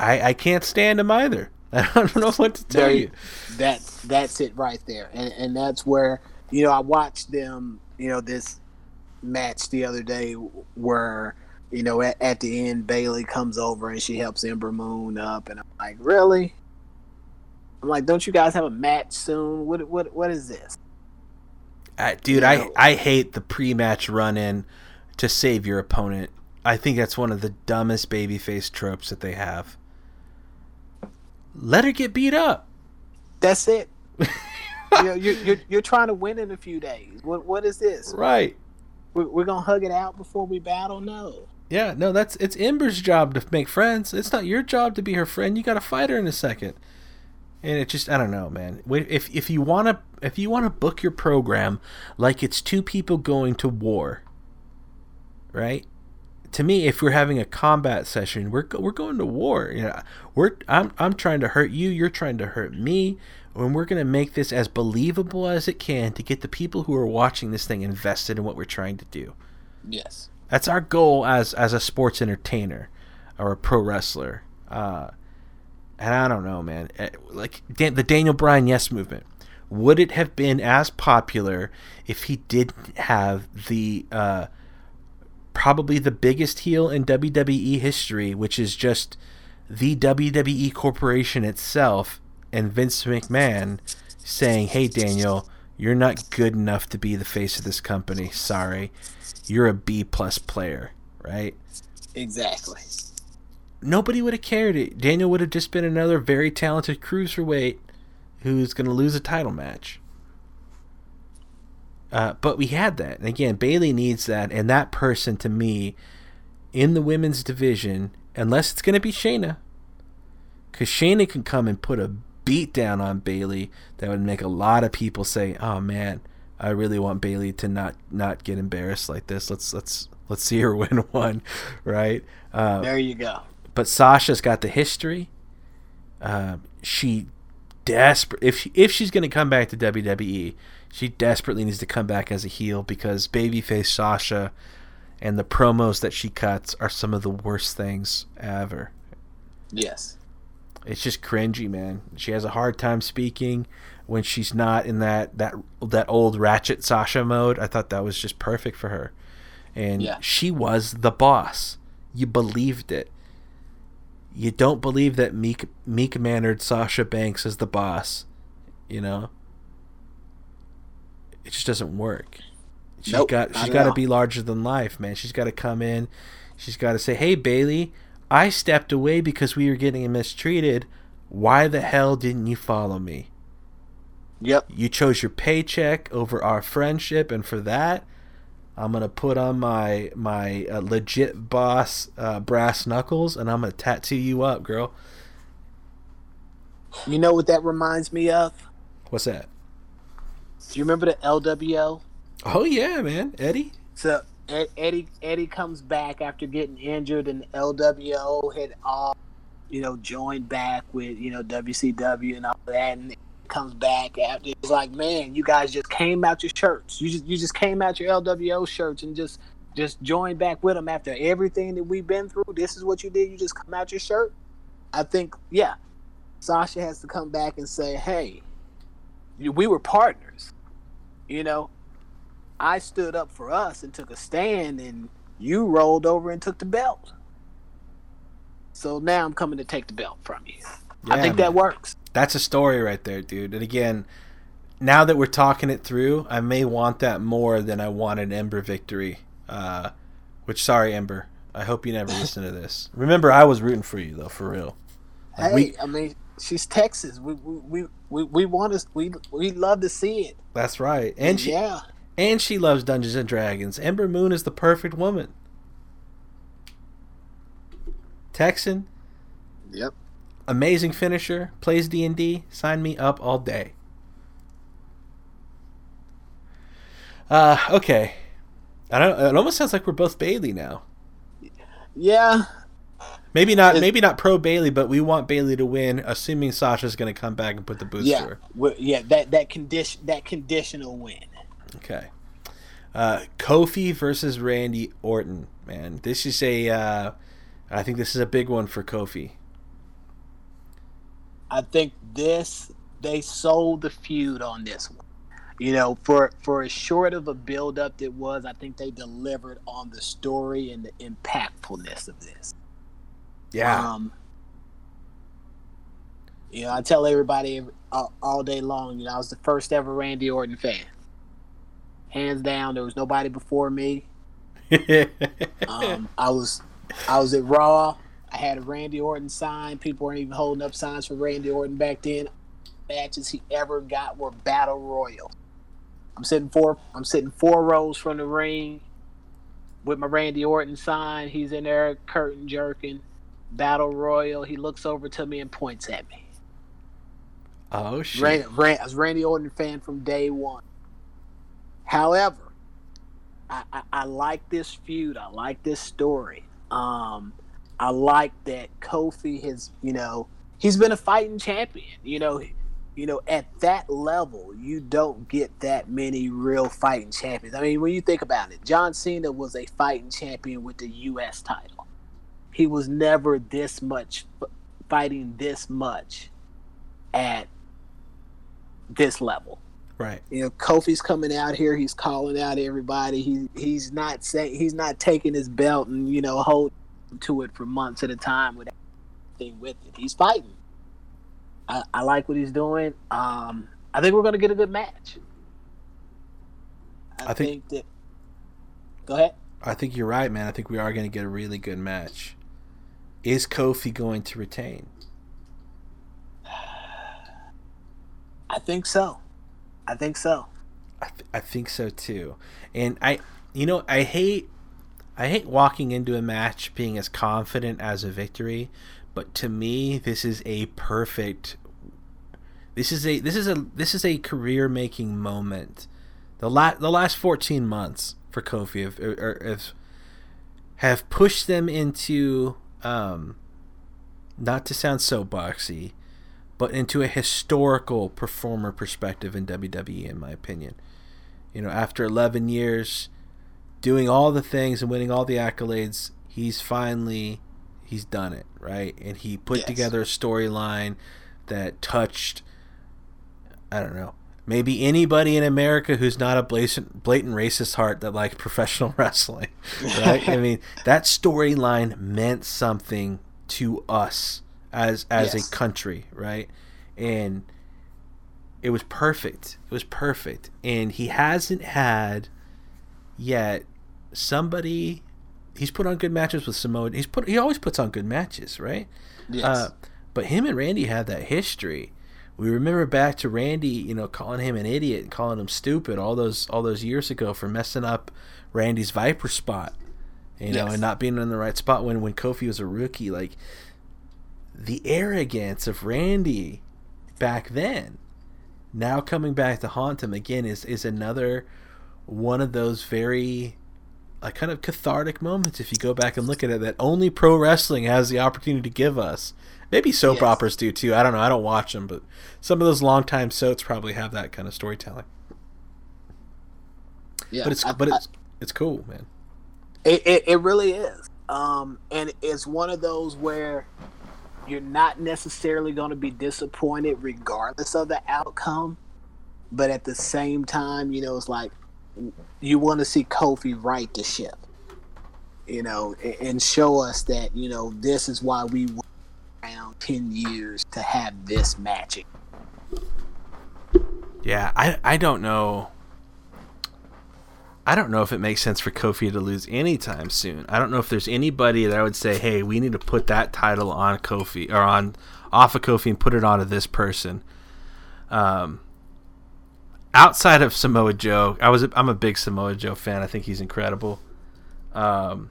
I I can't stand him either. I don't know what to tell There you. that that's it right there, and and that's where you know I watched them. You know this match the other day where you know, at, at the end, Bayley comes over and she helps Ember Moon up, and I'm like, really? I'm like, don't you guys have a match soon? What what what is this? Uh, dude, You I I hate the pre-match run-in to save your opponent. I think that's one of the dumbest babyface tropes that they have. Let her get beat up. That's it. you know, you're, you're you're trying to win in a few days. What what is this? Right. We're, we're gonna hug it out before we battle? No. Yeah, no, that's it's Ember's job to make friends. It's not your job to be her friend. You got to fight her in a second. And it just I don't know, man. If if you want to if you want to book your program like it's two people going to war, right? To me, if we're having a combat session, we're we're going to war. You know, we're I'm I'm trying to hurt you, you're trying to hurt me, and we're gonna make this as believable as it can to get the people who are watching this thing invested in what we're trying to do. Yes. That's our goal as as a sports entertainer or a pro wrestler. Uh, and I don't know, man. Eh, Like Dan, the Daniel Bryan Yes movement, would it have been as popular if he didn't have the uh, probably the biggest heel in WWE history, which is just the WWE corporation itself and Vince McMahon saying, "Hey Daniel, you're not good enough to be the face of this company. Sorry, you're a B plus player." Right? Exactly. Nobody would have cared. It Daniel would have just been another very talented cruiserweight who's going to lose a title match. Uh, but we had that, and again, Bayley needs that, and that person to me in the women's division, unless it's going to be Shayna, because Shayna can come and put a beat down on Bayley that would make a lot of people say, "Oh man, I really want Bayley to not not get embarrassed like this. Let's let's let's see her win one, right?" Uh, There you go. but Sasha's got the history. Uh, she desperate if she, if she's going to come back to WWE, she desperately needs to come back as a heel because babyface Sasha and the promos that she cuts are some of the worst things ever. Yes. It's just cringy, man. She has a hard time speaking when she's not in that that that old ratchet Sasha mode. I thought that was just perfect for her. And Yeah. she was the boss. You believed it. You don't believe that meek meek mannered Sasha Banks is the boss, you know? It just doesn't work. She's Nope, got she's got to be larger than life, man. She's got to come in. She's got to say, "Hey Bayley, I stepped away because we were getting mistreated. Why the hell didn't you follow me? Yep. You chose your paycheck over our friendship, and for that, I'm gonna put on my my uh, legit boss uh, brass knuckles, and I'm gonna tattoo you up, girl. You know what that reminds me of? What's that? Do you remember the LWO? Oh yeah, man, Eddie. So Ed, Eddie Eddie comes back after getting injured, and LWO had all, you know, joined back with you know WCW and all that, and comes back after. It's like, man, you guys just came out your shirts. You just you just came out your LWO shirts and just just joined back with them after everything that we've been through. This is what you did. You just come out your shirt. I think, yeah, Sasha has to come back and say, hey, we were partners. You know, I stood up for us and took a stand, and you rolled over and took the belt. So now I'm coming to take the belt from you. I think man. that works. That's a story right there, dude. And again, now that we're talking it through, I may want that more than I wanted Ember victory. Uh, which, sorry, Ember. I hope you never listen to this. Remember, I was rooting for you though, for real. Like, Hey, we- I mean, she's Texas. We we we, we, we want to we we love to see it. That's right. And she yeah, and she loves Dungeons and Dragons. Ember Moon is the perfect woman. Texan, yep. amazing finisher, plays D and D. Sign me up all day. Uh, okay. I don't. It almost sounds like we're both Bayley now. Yeah, Maybe not. It- maybe not pro Bayley, but we want Bayley to win, assuming Sasha's going to come back and put the boots to yeah, her. yeah. That that condition that conditional win. Okay. Uh, Kofi versus Randy Orton. Man, this is a. Uh, I think this is a big one for Kofi. I think this they sold the feud on this one. you know, for for as short of a build up it was, I think they delivered on the story and the impactfulness of this. Yeah. Um, you know, I tell everybody all, all day long, you know, I was the first ever Randy Orton fan. Hands down, there was nobody before me. um, I was I was at Raw. I had a Randy Orton sign. People weren't even holding up signs for Randy Orton back then. Matches he ever got were battle royal. I'm sitting four. I'm sitting four rows from the ring with my Randy Orton sign. He's in there, curtain jerking, battle royal. He looks over to me and points at me. Oh shit! Ran, Ran, I was Randy Orton fan from day one. However, I, I, I like this feud. I like this story. Um, I like that Kofi has, you know, he's been a fighting champion. You know, you know, at that level, you don't get that many real fighting champions. I mean, when you think about it, John Cena was a fighting champion with the U.S. title. He was never this much fighting this much at this level. Right. You know, Kofi's coming out here. He's calling out everybody. He he's not saying he's not taking his belt and you know hold to it for months at a time with everything with it. He's fighting. I, I like what he's doing. Um, I think we're going to get a good match. I, I think, think that. Go ahead. I think you're right, man. I think we are going to get a really good match. Is Kofi going to retain? I think so. I think so. I, th- I think so too. And I, you know, I hate, I hate walking into a match being as confident as a victory, but to me, this is a perfect. This is a this is a this is a career making moment. The la- the last fourteen months for Kofi have, have, have, have pushed them into um, not to sound so boxy, but into a historical performer perspective in WWE, in my opinion. You know, after 11 years doing all the things and winning all the accolades, he's finally he's done it, right? And he put yes. together a storyline that touched I don't know, maybe anybody in America who's not a blatant, blatant racist heart that likes professional wrestling, right? I mean, that storyline meant something to us as as yes. a country, right? And it was perfect. It was perfect. And he hasn't had yet somebody he's put on good matches with Samoa. He's put he always puts on good matches, right? Yes. Uh, but him and Randy have that history. We remember back to Randy, you know, calling him an idiot and calling him stupid all those all those years ago for messing up Randy's Viper spot, you know, yes. and not being in the right spot when when Kofi was a rookie. Like the arrogance of Randy back then, now coming back to haunt him again is is another one of those very a kind of cathartic moments if you go back and look at it that only pro wrestling has the opportunity to give us. Maybe soap yes. operas do too. I don't know. I don't watch them, but some of those longtime soaps probably have that kind of storytelling. Yeah, but it's I, but it's I, it's cool, man. It, it, it really is, um, and it's one of those where you're not necessarily going to be disappointed regardless of the outcome, but at the same time, you know, it's like you want to see Kofi right the ship, you know, and show us that you know this is why we around ten years to have this magic. Yeah, I I don't know. I don't know if it makes sense for Kofi to lose anytime soon. I don't know if there's anybody that I would say, "Hey, we need to put that title on Kofi or on off of Kofi and put it onto this person." Um, outside of Samoa Joe, I was a, I'm a big Samoa Joe fan. I think he's incredible. Um,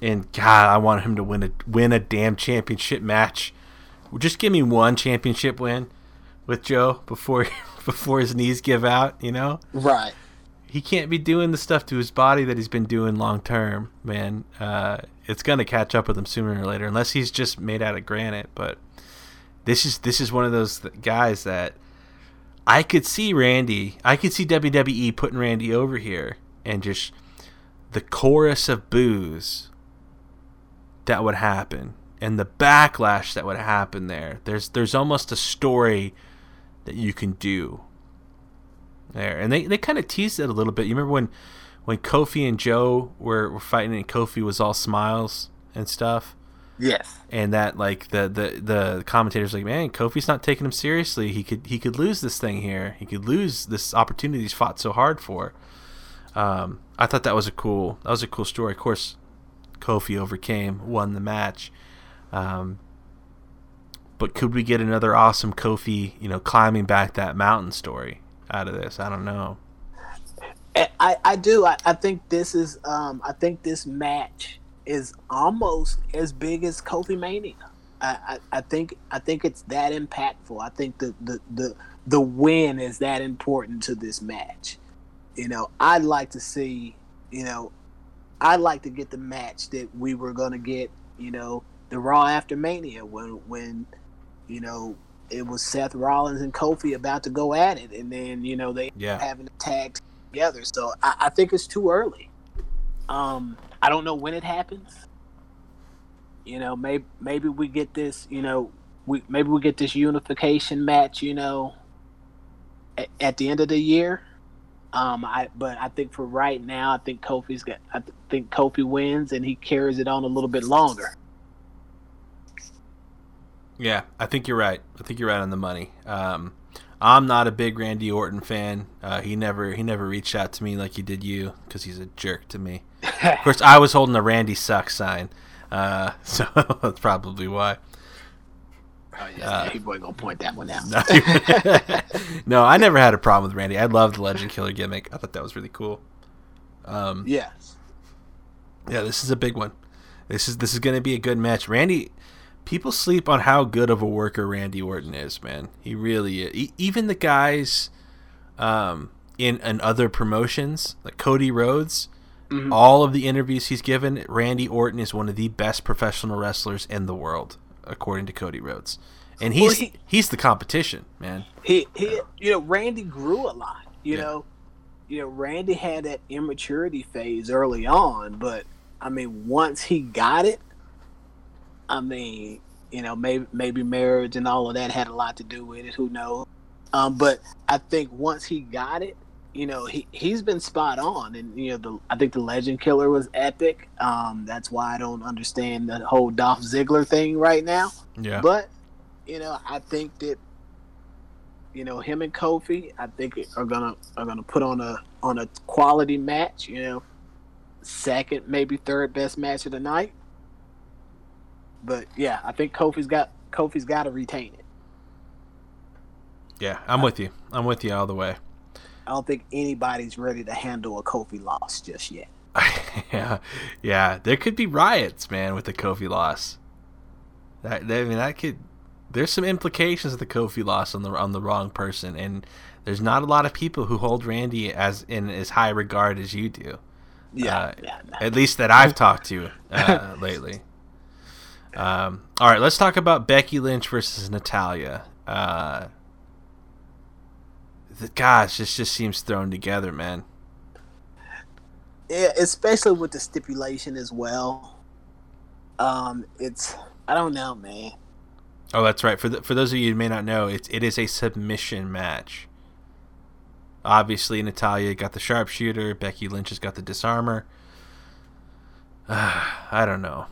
and God, I want him to win a win a damn championship match. Just give me one championship win with Joe before before his knees give out. You know, right? He can't be doing the stuff to his body that he's been doing long term, man. Uh, it's gonna catch up with him sooner or later, unless he's just made out of granite. But this is this is one of those guys that I could see Randy. I could see WWE putting Randy over here and just the chorus of boos that would happen and the backlash that would happen there. There's there's almost a story that you can do there, and they, they kind of teased it a little bit. You remember when when Kofi and Joe were, were fighting, and Kofi was all smiles and stuff. Yes. And that like the the the commentators like, man, Kofi's not taking him seriously. He could he could lose this thing here. He could lose this opportunity he's fought so hard for. Um, I thought that was a cool that was a cool story. Of course, Kofi overcame, won the match. Um, but could we get another awesome Kofi, you know, climbing back that mountain story out of this? I don't know. I, I do. I, I think this is um I think this match is almost as big as Kofi Mania. I, I, I think I think it's that impactful. I think the, the, the the win is that important to this match. You know, I'd like to see, you know, I'd like to get the match that we were gonna get, you know, the Raw after Mania when when, you know, it was Seth Rollins and Kofi about to go at it, and then you know they yeah. having a tag together. So I, I think it's too early. Um, I don't know when it happens. You know, maybe maybe we get this. You know, we maybe we get this unification match. You know, at, at the end of the year. Um, I but I think for right now, I think Kofi's got. I think Kofi wins and he carries it on a little bit longer. Yeah, I think you're right. I think you're right on the money. Um, I'm not a big Randy Orton fan. Uh, he never he never reached out to me like he did you because he's a jerk to me. of course, I was holding a Randy sucks sign, uh, so that's probably why. Oh, yeah, uh, he gonna point that one out. no, I never had a problem with Randy. I love the Legend Killer gimmick. I thought that was really cool. Um, yes. Yeah, this is a big one. This is this is going to be a good match. Randy, people sleep on how good of a worker Randy Orton is, man. He really is. even the guys um, in in other promotions, like Cody Rhodes, mm-hmm. all of the interviews he's given, Randy Orton is one of the best professional wrestlers in the world, according to Cody Rhodes. And he's well, he, he's the competition, man. He he you know, Randy grew a lot. You yeah. know, you know, Randy had that immaturity phase early on, but I mean, once he got it, I mean, you know, maybe maybe marriage and all of that had a lot to do with it. Who knows? Um, but I think once he got it, you know, he he's been spot on, and you know, the I think the Legend Killer was epic. Um, that's why I don't understand the whole Dolph Ziggler thing right now. Yeah. But you know, I think that you know him and Kofi, I think are gonna are gonna put on a on a quality match. You know, second maybe third best match of the night. But yeah, I think Kofi's got Kofi's got to retain it. Yeah, I'm with you. I'm with you all the way. I don't think anybody's ready to handle a Kofi loss just yet. yeah, yeah. There could be riots, man, with the Kofi loss. That, I mean, that could. There's some implications of the Kofi loss on the on the wrong person, and there's not a lot of people who hold Randy as in as high regard as you do. Yeah, uh, yeah at least that I've talked to uh, lately. Um, all right, let's talk about Becky Lynch versus Natalya. Uh, gosh, this just seems thrown together, man. Yeah, especially with the stipulation as well. Um, it's I don't know, man. Oh, that's right. For the, for those of you who may not know, it's it is a submission match. Obviously, Natalya got the sharpshooter. Becky Lynch has got the disarmer. Uh, I don't know.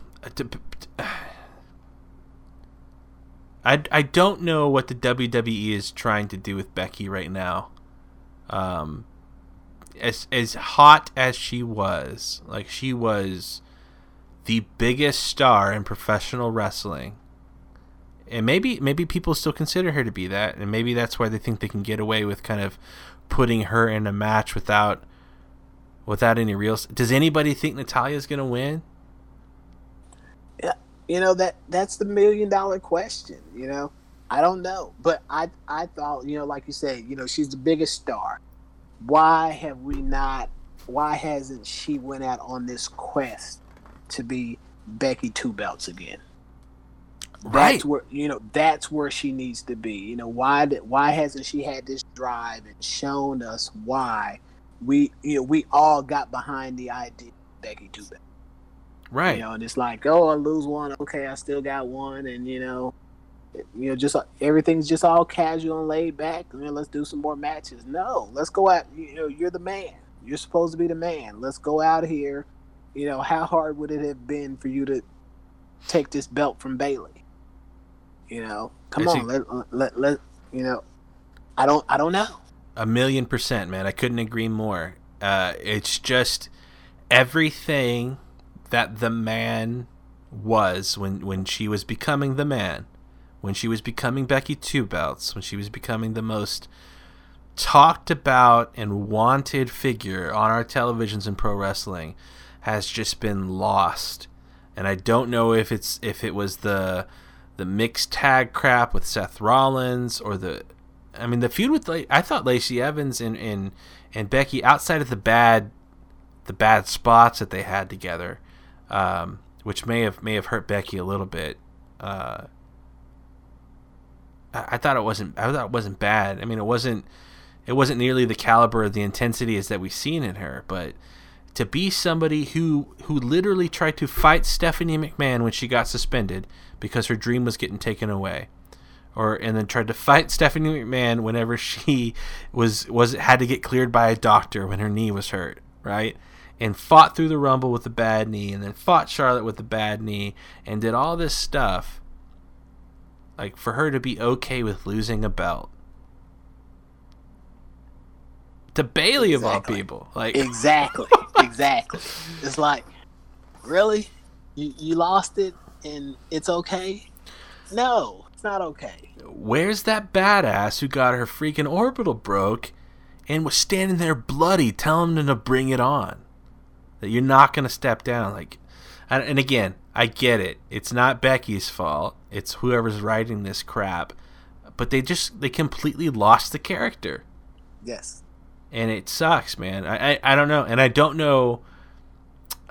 I, I don't know what the WWE is trying to do with Becky right now. Um, as as hot as she was, like she was the biggest star in professional wrestling. And maybe maybe people still consider her to be that, and maybe that's why they think they can get away with kind of putting her in a match without without any real. Does anybody think Natalya's gonna win? You know that that's the million dollar question. You know, I don't know, but I I thought you know, like you said, you know, she's the biggest star. Why have we not? Why hasn't she went out on this quest to be Becky Two Belts again? Right. That's where you know that's where she needs to be. You know why did, why hasn't she had this drive and shown us why we you know we all got behind the idea of Becky Two Belts. Right. You know, and it's like, oh, I lose one. Okay, I still got one, and you know, you know, just everything's just all casual and laid back. You know, let's do some more matches. No, let's go out. You know, you're the man. You're supposed to be the man. Let's go out here. You know, how hard would it have been for you to take this belt from Bayley? You know, come on, let, let let you know. I don't I don't know. A million percent, man. I couldn't agree more. Uh, it's just everything that the man was when when she was becoming the man, when she was becoming Becky Two Belts, when she was becoming the most talked about and wanted figure on our televisions and pro wrestling has just been lost. And I don't know if it's if it was the the mixed tag crap with Seth Rollins or the I mean the feud with I thought Lacey Evans and and and Becky outside of the bad the bad spots that they had together um, which may have may have hurt Becky a little bit. Uh, I, I, thought it wasn't. I thought it wasn't bad. I mean, it wasn't. It wasn't nearly the caliber of the intensity as that we've seen in her, but to be somebody who who literally tried to fight Stephanie McMahon when she got suspended because her dream was getting taken away, or and then tried to fight Stephanie McMahon whenever she was was had to get cleared by a doctor when her knee was hurt, right? And fought through the Rumble with a bad knee, and then fought Charlotte with a bad knee, and did all this stuff, like for her to be okay with losing a belt to Bayley exactly. of all people, like exactly, exactly. It's like, really, you you lost it, and it's okay. No, it's not okay. Where's that badass who got her freaking orbital broke? and was standing there bloody, telling them to bring it on that you're not going to step down. Like, and again, I get it. It's not Becky's fault. It's whoever's writing this crap. But they just they completely lost the character. Yes. And it sucks, man. I I, I don't know, and I don't know.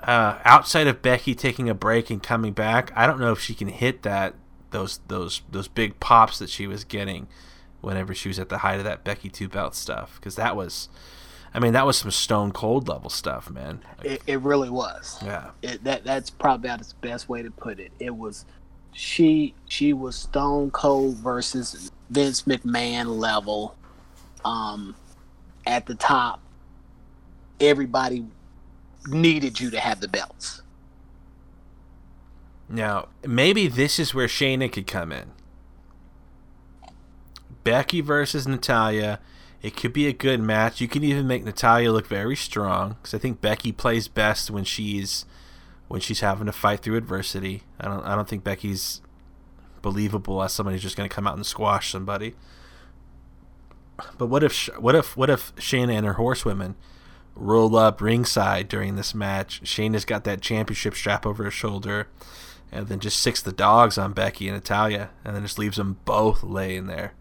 Uh, outside of Becky taking a break and coming back, I don't know if she can hit that those those those big pops that she was getting whenever she was at the height of that Becky two belt stuff because that was I mean, that was some stone cold level stuff, man. It, it really was. Yeah. It, that that's probably about the best way to put it. It was she she was stone cold versus Vince McMahon level. Um, at the top, everybody needed you to have the belts. Now, maybe this is where Shayna could come in. Becky versus Natalya it could be a good match. You can even make Natalya look very strong because I think Becky plays best when she's when she's having to fight through adversity. I don't I don't think Becky's believable as somebody who's just going to come out and squash somebody. But what if what if what if Shayna and her horsewomen roll up ringside during this match? Shayna's got that championship strap over her shoulder, and then just six the dogs on Becky and Natalya, and then just leaves them both laying there.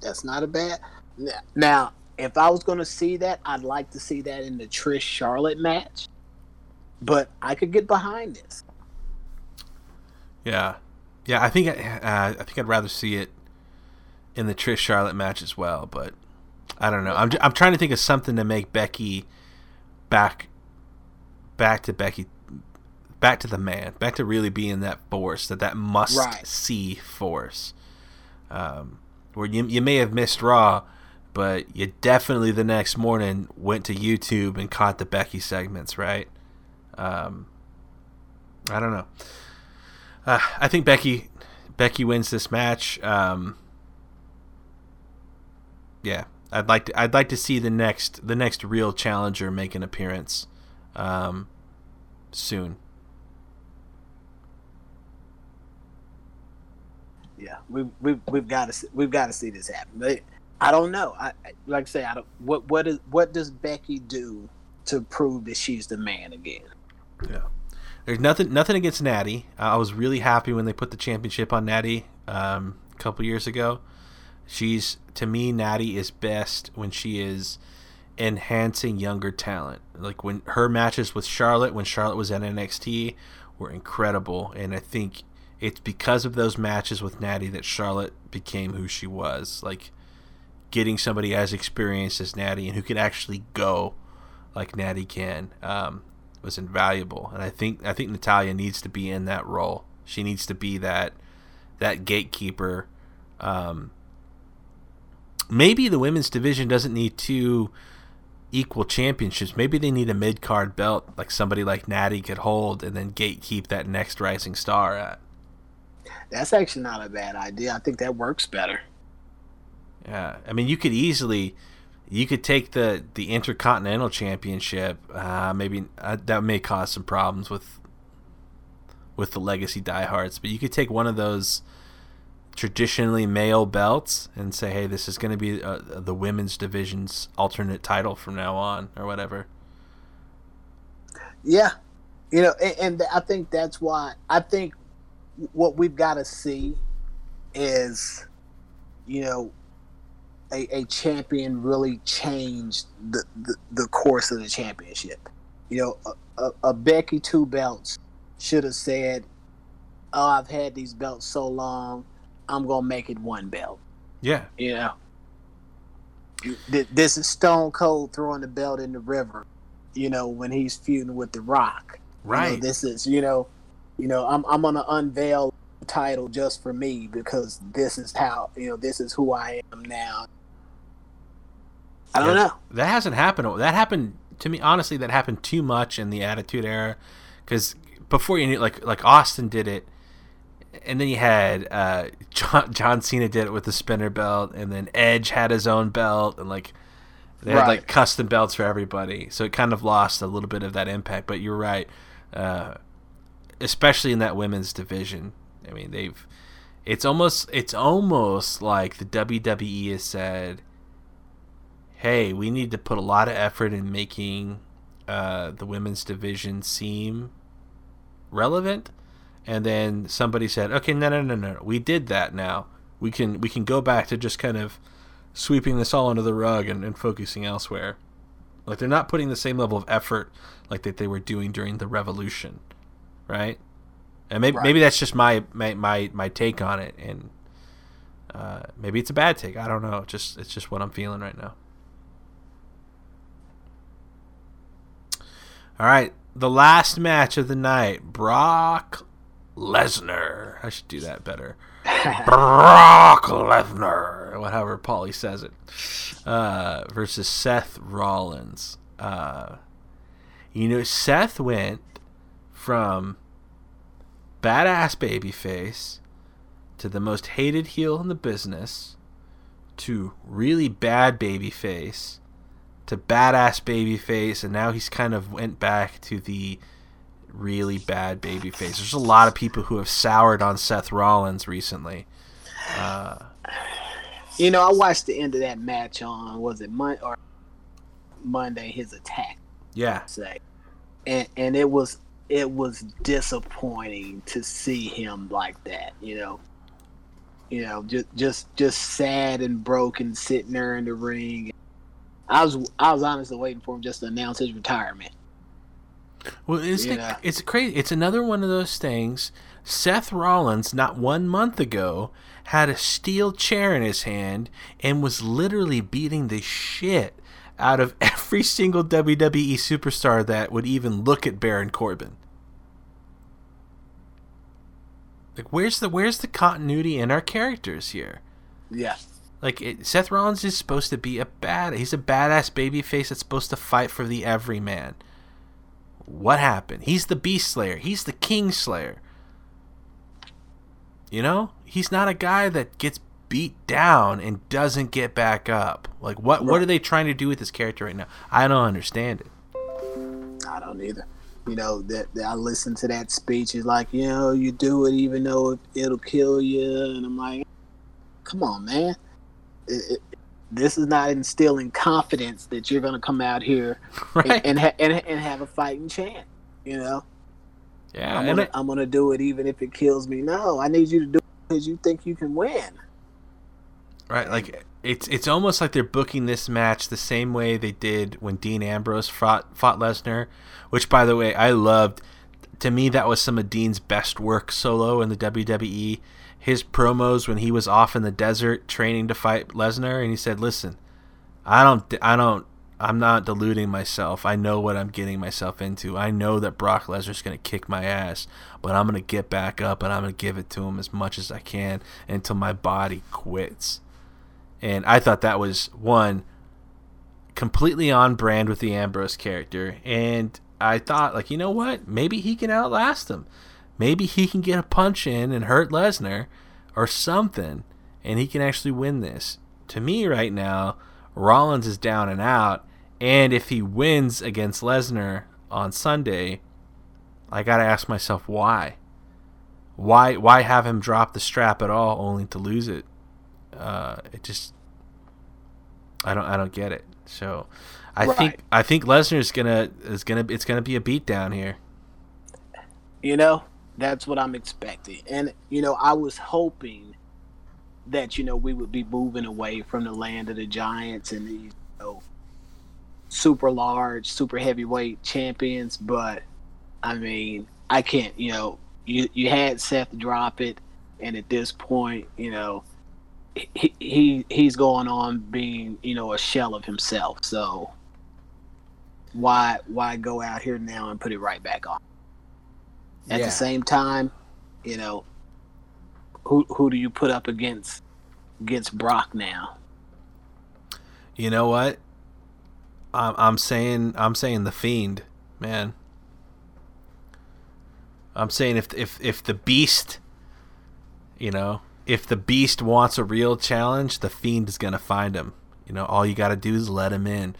That's not a bad. Now, if I was going to see that, I'd like to see that in the Trish Charlotte match. But I could get behind this. Yeah, yeah. I think uh, I think I'd rather see it in the Trish Charlotte match as well. But I don't know. I'm I'm trying to think of something to make Becky back back to Becky back to the man, back to really being that force that that must right. see force. Um, where you, you may have missed Raw, but you definitely the next morning went to YouTube and caught the Becky segments, right? Um, I don't know. Uh, I think Becky Becky wins this match. Um, yeah, I'd like to I'd like to see the next the next real challenger make an appearance um, soon. Yeah, we we we've got to we've got to see this happen. But I don't know. I like I say, I don't. What what is what does Becky do to prove that she's the man again? Yeah. There's nothing nothing against Natty. I was really happy when they put the championship on Natty um, a couple years ago. She's to me Natty is best when she is enhancing younger talent. Like when her matches with Charlotte when Charlotte was at NXT were incredible and I think it's because of those matches with Natty that Charlotte became who she was. Like getting somebody as experienced as Natty and who can actually go like Natty can um, was invaluable. And I think I think Natalya needs to be in that role. She needs to be that that gatekeeper. Um, maybe the women's division doesn't need two equal championships. Maybe they need a mid card belt like somebody like Natty could hold and then gatekeep that next rising star at. That's actually not a bad idea. I think that works better. Yeah, I mean, you could easily, you could take the the intercontinental championship. Uh, maybe uh, that may cause some problems with with the legacy diehards, but you could take one of those traditionally male belts and say, hey, this is going to be uh, the women's division's alternate title from now on, or whatever. Yeah, you know, and, and I think that's why I think what we've got to see is, you know, a, a champion really changed the, the, the course of the championship. You know, a, a, a Becky two belts should have said, "Oh, I've had these belts so long, I'm gonna make it one belt." Yeah, you know, this is Stone Cold throwing the belt in the river. You know, when he's feuding with The Rock. Right. You know, this is you know, you know, I'm I'm gonna unveil the title just for me because this is how you know this is who I am now. I don't yeah, know. That hasn't happened. That happened to me. Honestly, that happened too much in the Attitude Era, because before you knew, like like Austin did it, and then you had uh, John, John Cena did it with the spinner belt, and then Edge had his own belt, and like they had like custom belts for everybody. So it kind of lost a little bit of that impact. But you're right, uh, especially in that women's division. I mean, they've it's almost it's almost like the WWE has said hey, we need to put a lot of effort in making uh, the women's division seem relevant. And then somebody said, okay, no, no, no, no, we did that now. We can we can go back to just kind of sweeping this all under the rug and, and focusing elsewhere. Like they're not putting the same level of effort like that they were doing during the revolution, right? And maybe right. maybe that's just my, my my my take on it, and uh, maybe it's a bad take. I don't know. Just it's just what I'm feeling right now. All right, the last match of the night: Brock Lesnar. I should do that better. Brock Lesnar, whatever Paulie says it, uh, versus Seth Rollins. Uh, you know, Seth went from badass babyface to the most hated heel in the business to really bad babyface to badass babyface, and now he's kind of went back to the really bad babyface. There's a lot of people who have soured on Seth Rollins recently. Uh, you know, I watched the end of that match on was it Monday or Monday? His attack. Yeah. Say, and and it was it was disappointing to see him like that. You know. You know, just just just sad and broken, sitting there in the ring I was I was honestly waiting for him just to announce his retirement. Well, it's the, it's crazy. It's another one of those things. Seth Rollins, not one month ago, had a steel chair in his hand and was literally beating the shit out of every single WWE superstar that would even look at Baron Corbin. Like, where's the where's the continuity in our characters here? Yeah. Like it, Seth Rollins is supposed to be a bad. He's a badass baby face that's supposed to fight for the everyman. What happened? He's the Beast Slayer. He's the King Slayer. You know, he's not a guy that gets beat down and doesn't get back up. Like what? Right. What are they trying to do with this character right now? I don't understand it. I don't either. You know that, that I listened to that speech. It's like you know you do it even though it, it'll kill you, and I'm like, come on, man it, this is not instilling confidence that you're going to come out here right. and, and, and, and have a fighting chance. You know. Yeah, I'm gonna, it, I'm gonna do it even if it kills me. No, I need you to do it because you think you can win. Right, like it's it's almost like they're booking this match the same way they did when Dean Ambrose fought fought Lesnar, which by the way I loved. To me, that was some of Dean's best work solo in the WWE his promos when he was off in the desert training to fight Lesnar, and he said, "Listen, I don't, I don't, I'm not deluding myself. I know what I'm getting myself into. I know that Brock Lesnar's going to kick my ass, but I'm going to get back up and I'm going to give it to him as much as I can until my body quits. And I thought that was one completely on brand with the Ambrose character. And I thought, like, you know what? Maybe he can outlast him. Maybe he can get a punch in and hurt Lesnar or something, and he can actually win this. To me, right now, Rollins is down and out, and if he wins against Lesnar on Sunday, I got to ask myself why. Why why have him drop the strap at all only to lose it? Uh, it just I don't I don't get it. So I right. think I think Lesnar is gonna is gonna it's gonna be a beatdown here. You know, that's what I'm expecting, and you know, I was hoping that you know we would be moving away from the land of the giants and these you know, super large, super heavyweight champions. But I mean, I can't. You know, you you had Seth drop it, and at this point, you know, he, he he's going on being you know a shell of himself. So why why go out here now and put it right back on? At yeah. the same time, you know, who who do you put up against against Brock now? You know what? I'm I'm saying I'm saying the fiend, man. I'm saying if if if the beast, you know, if the beast wants a real challenge, the fiend is gonna find him. You know, all you got to do is let him in.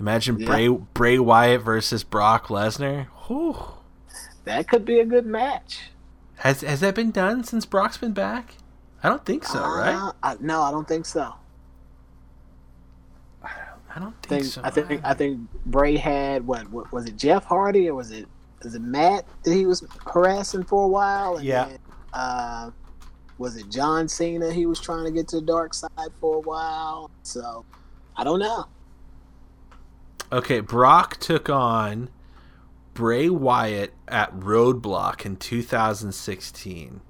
Imagine yeah. Bray Bray Wyatt versus Brock Lesnar. Whew. That could be a good match. Has has that been done since Brock's been back? I don't think so, uh, right? I, no, I don't think so. I don't think, think so. I think I think Bray had what, what, was it Jeff Hardy or was it was it Matt that he was harassing for a while? And yeah. Then, uh, was it John Cena he was trying to get to the dark side for a while? So I don't know. Okay, Brock took on Bray Wyatt at Roadblock in 2016.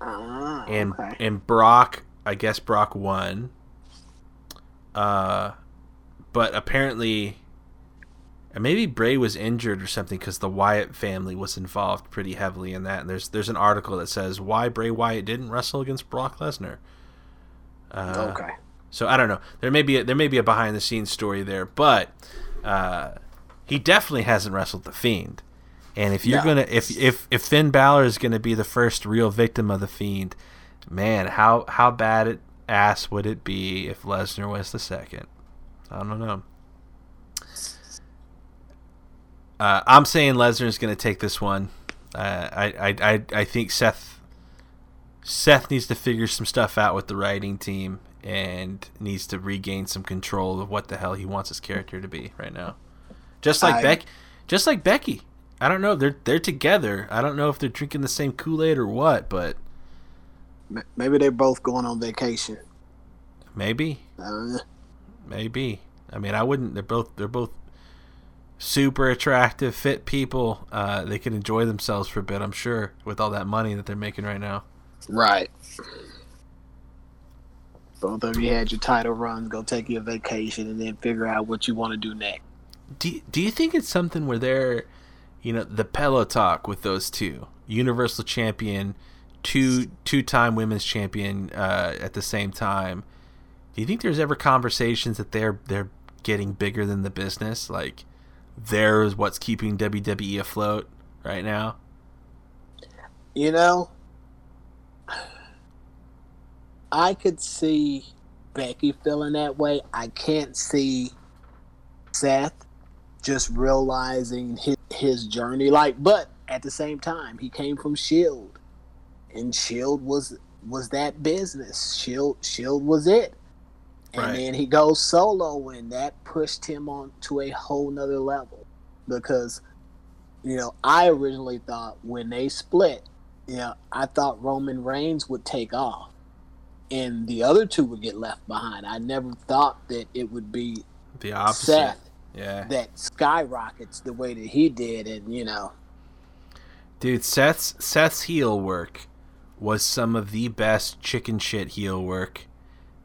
Ah, and okay. and Brock, I guess Brock won. Uh, but apparently, maybe Bray was injured or something because the Wyatt family was involved pretty heavily in that. And there's there's an article that says why Bray Wyatt didn't wrestle against Brock Lesnar. Uh, okay. So I don't know. There may be a, there may be a behind the scenes story there, but uh, he definitely hasn't wrestled the Fiend. And if you're gonna if if if Finn Balor is gonna be the first real victim of the Fiend, man, how how bad it ass would it be if Lesnar was the second? I don't know. Uh, I'm saying Lesnar is going to take this one. Uh, I, I, I, I think Seth Seth needs to figure some stuff out with the writing team and needs to regain some control of what the hell he wants his character to be right now. Just like Beck, just like Becky. I don't know. They're they're together. I don't know if they're drinking the same Kool Aid or what, but maybe they're both going on vacation. Maybe. Uh, maybe. I mean, I wouldn't. They're both. They're both super attractive, fit people. Uh, they can enjoy themselves for a bit. I'm sure with all that money that they're making right now. Right. Both of you had your title runs. Go take your vacation and then figure out what you want to do next. Do Do you think it's something where they're, you know, the pillow talk with those two, Universal Champion, two two time Women's Champion uh, at the same time? Do you think there's ever conversations that they're they're getting bigger than the business? Like, there's what's keeping WWE afloat right now. You know, I could see Becky feeling that way. I can't see Seth just realizing his, his journey. Like, but at the same time, he came from Shield, and Shield was was that business. Shield Shield was it. And right. then he goes solo, and that pushed him on to a whole nother level. Because, you know, I originally thought when they split, you know, I thought Roman Reigns would take off and the other two would get left behind. I never thought that it would be the opposite. Seth yeah. that skyrockets the way that he did, and you know, dude, Seth's Seth's heel work was some of the best chicken shit heel work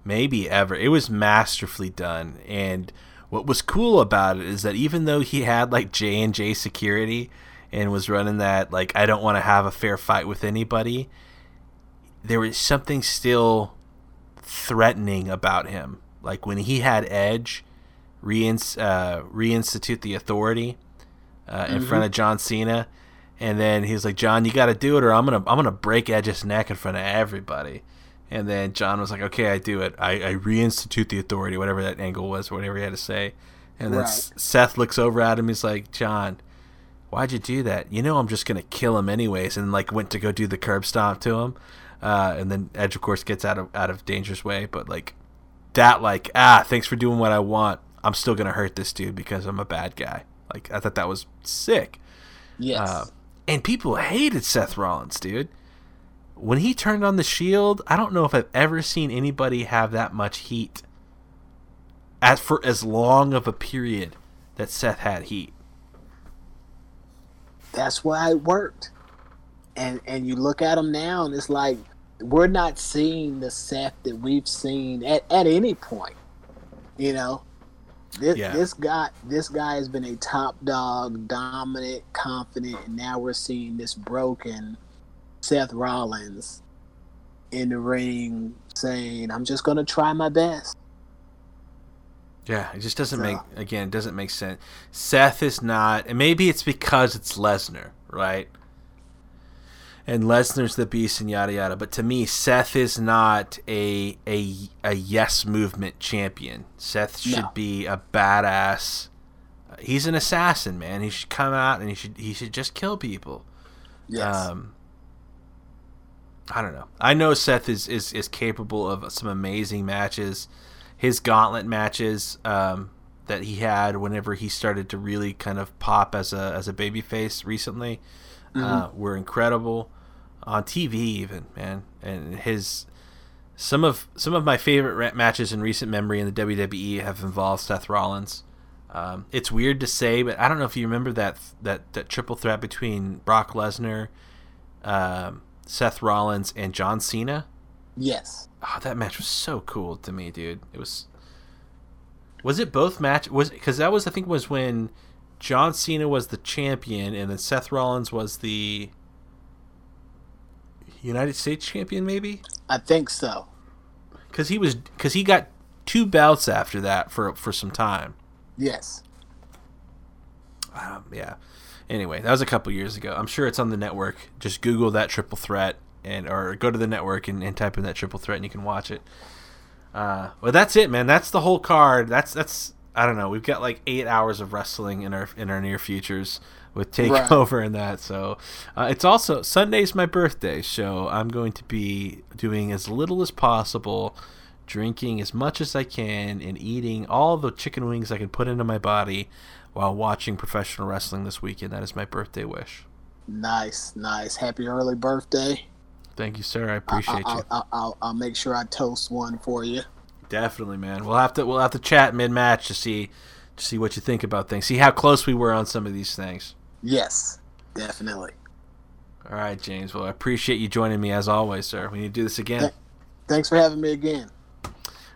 maybe ever. It was masterfully done, and what was cool about it is that even though he had like J and J security and was running that like I don't want to have a fair fight with anybody, there was something still threatening about him. Like when he had Edge reins- uh, reinstitute the authority uh, in mm-hmm. front of John Cena, and then he's like, "John, you got to do it, or I'm gonna I'm gonna break Edge's neck in front of everybody." And then John was like, "Okay, I do it. I, I reinstitute the authority, whatever that angle was, whatever he had to say." And then right. Seth looks over at him. He's like, "John, why'd you do that? You know I'm just gonna kill him anyways." And like went to go do the curb stomp to him. Uh, and then Edge, of course, gets out of out of dangerous way. But like that, like ah, thanks for doing what I want. I'm still gonna hurt this dude because I'm a bad guy. Like I thought that was sick. Yes. Uh, and people hated Seth Rollins, dude when he turned on the shield, I don't know if I've ever seen anybody have that much heat as for as long of a period that Seth had heat. That's why it worked. And and you look at him now and it's like we're not seeing the Seth that we've seen at, at any point. You know? This yeah. this guy this guy has been a top dog, dominant, confident, and now we're seeing this broken Seth Rollins in the ring saying, "I'm just gonna try my best." Yeah, it just doesn't so. make again, it doesn't make sense. Seth is not, and maybe it's because it's Lesnar, right? And Lesnar's the beast and yada yada. But to me, Seth is not a a a yes movement champion. Seth should no. be a badass. He's an assassin, man. He should come out and he should he should just kill people. Yes. Um, I don't know. I know Seth is, is, is capable of some amazing matches. His gauntlet matches um, that he had whenever he started to really kind of pop as a as a babyface recently uh, mm-hmm. uh, were incredible on TV even man. And his some of some of my favorite matches in recent memory in the WWE have involved Seth Rollins. Um, it's weird to say, but I don't know if you remember that that that triple threat between Brock Lesnar. Um, Seth Rollins and John Cena. Yes. Oh, that match was so cool to me, dude. It was. Was it both match? Was because that was I think was when John Cena was the champion and then Seth Rollins was the United States champion, maybe. I think so. Because he was because he got two belts after that for for some time. Yes. Um, yeah anyway, that was a couple years ago. I'm sure it's on the network. Just Google that triple threat and or go to the network and, and type in that triple threat and you can watch it. Uh, well, that's it, man. That's the whole card. That's that's I don't know. We've got like eight hours of wrestling in our in our near futures with takeover right. and that. So uh, it's also Sunday's my birthday, so I'm going to be doing as little as possible, drinking as much as I can, and eating all the chicken wings I can put into my body while watching professional wrestling this weekend. That is my birthday wish. Nice, nice. Happy early birthday. Thank you, sir. I appreciate I'll, you. I'll, I'll, I'll, make sure I toast one for you. Definitely, man. We'll have to we'll have to chat mid match to see to see what you think about things. See how close we were on some of these things. Yes, definitely. All right, James. Well, I appreciate you joining me as always, sir. We need to do this again. Th- thanks for having me again.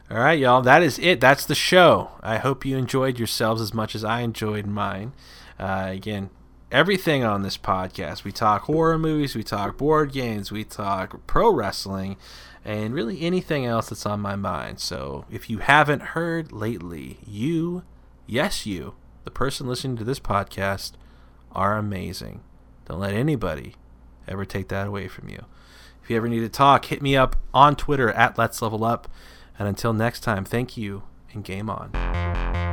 All right, y'all. That is it. That's the show. I hope you enjoyed yourselves as much as I enjoyed mine. Uh, again, everything on this podcast. We talk horror movies, we talk board games, we talk pro wrestling, and really anything else that's on my mind. So if you haven't heard lately, you, yes, you, the person listening to this podcast, are amazing. Don't let anybody ever take that away from you. If you ever need to talk, hit me up on Twitter at Let's Level Up. And until next time, thank you and game on.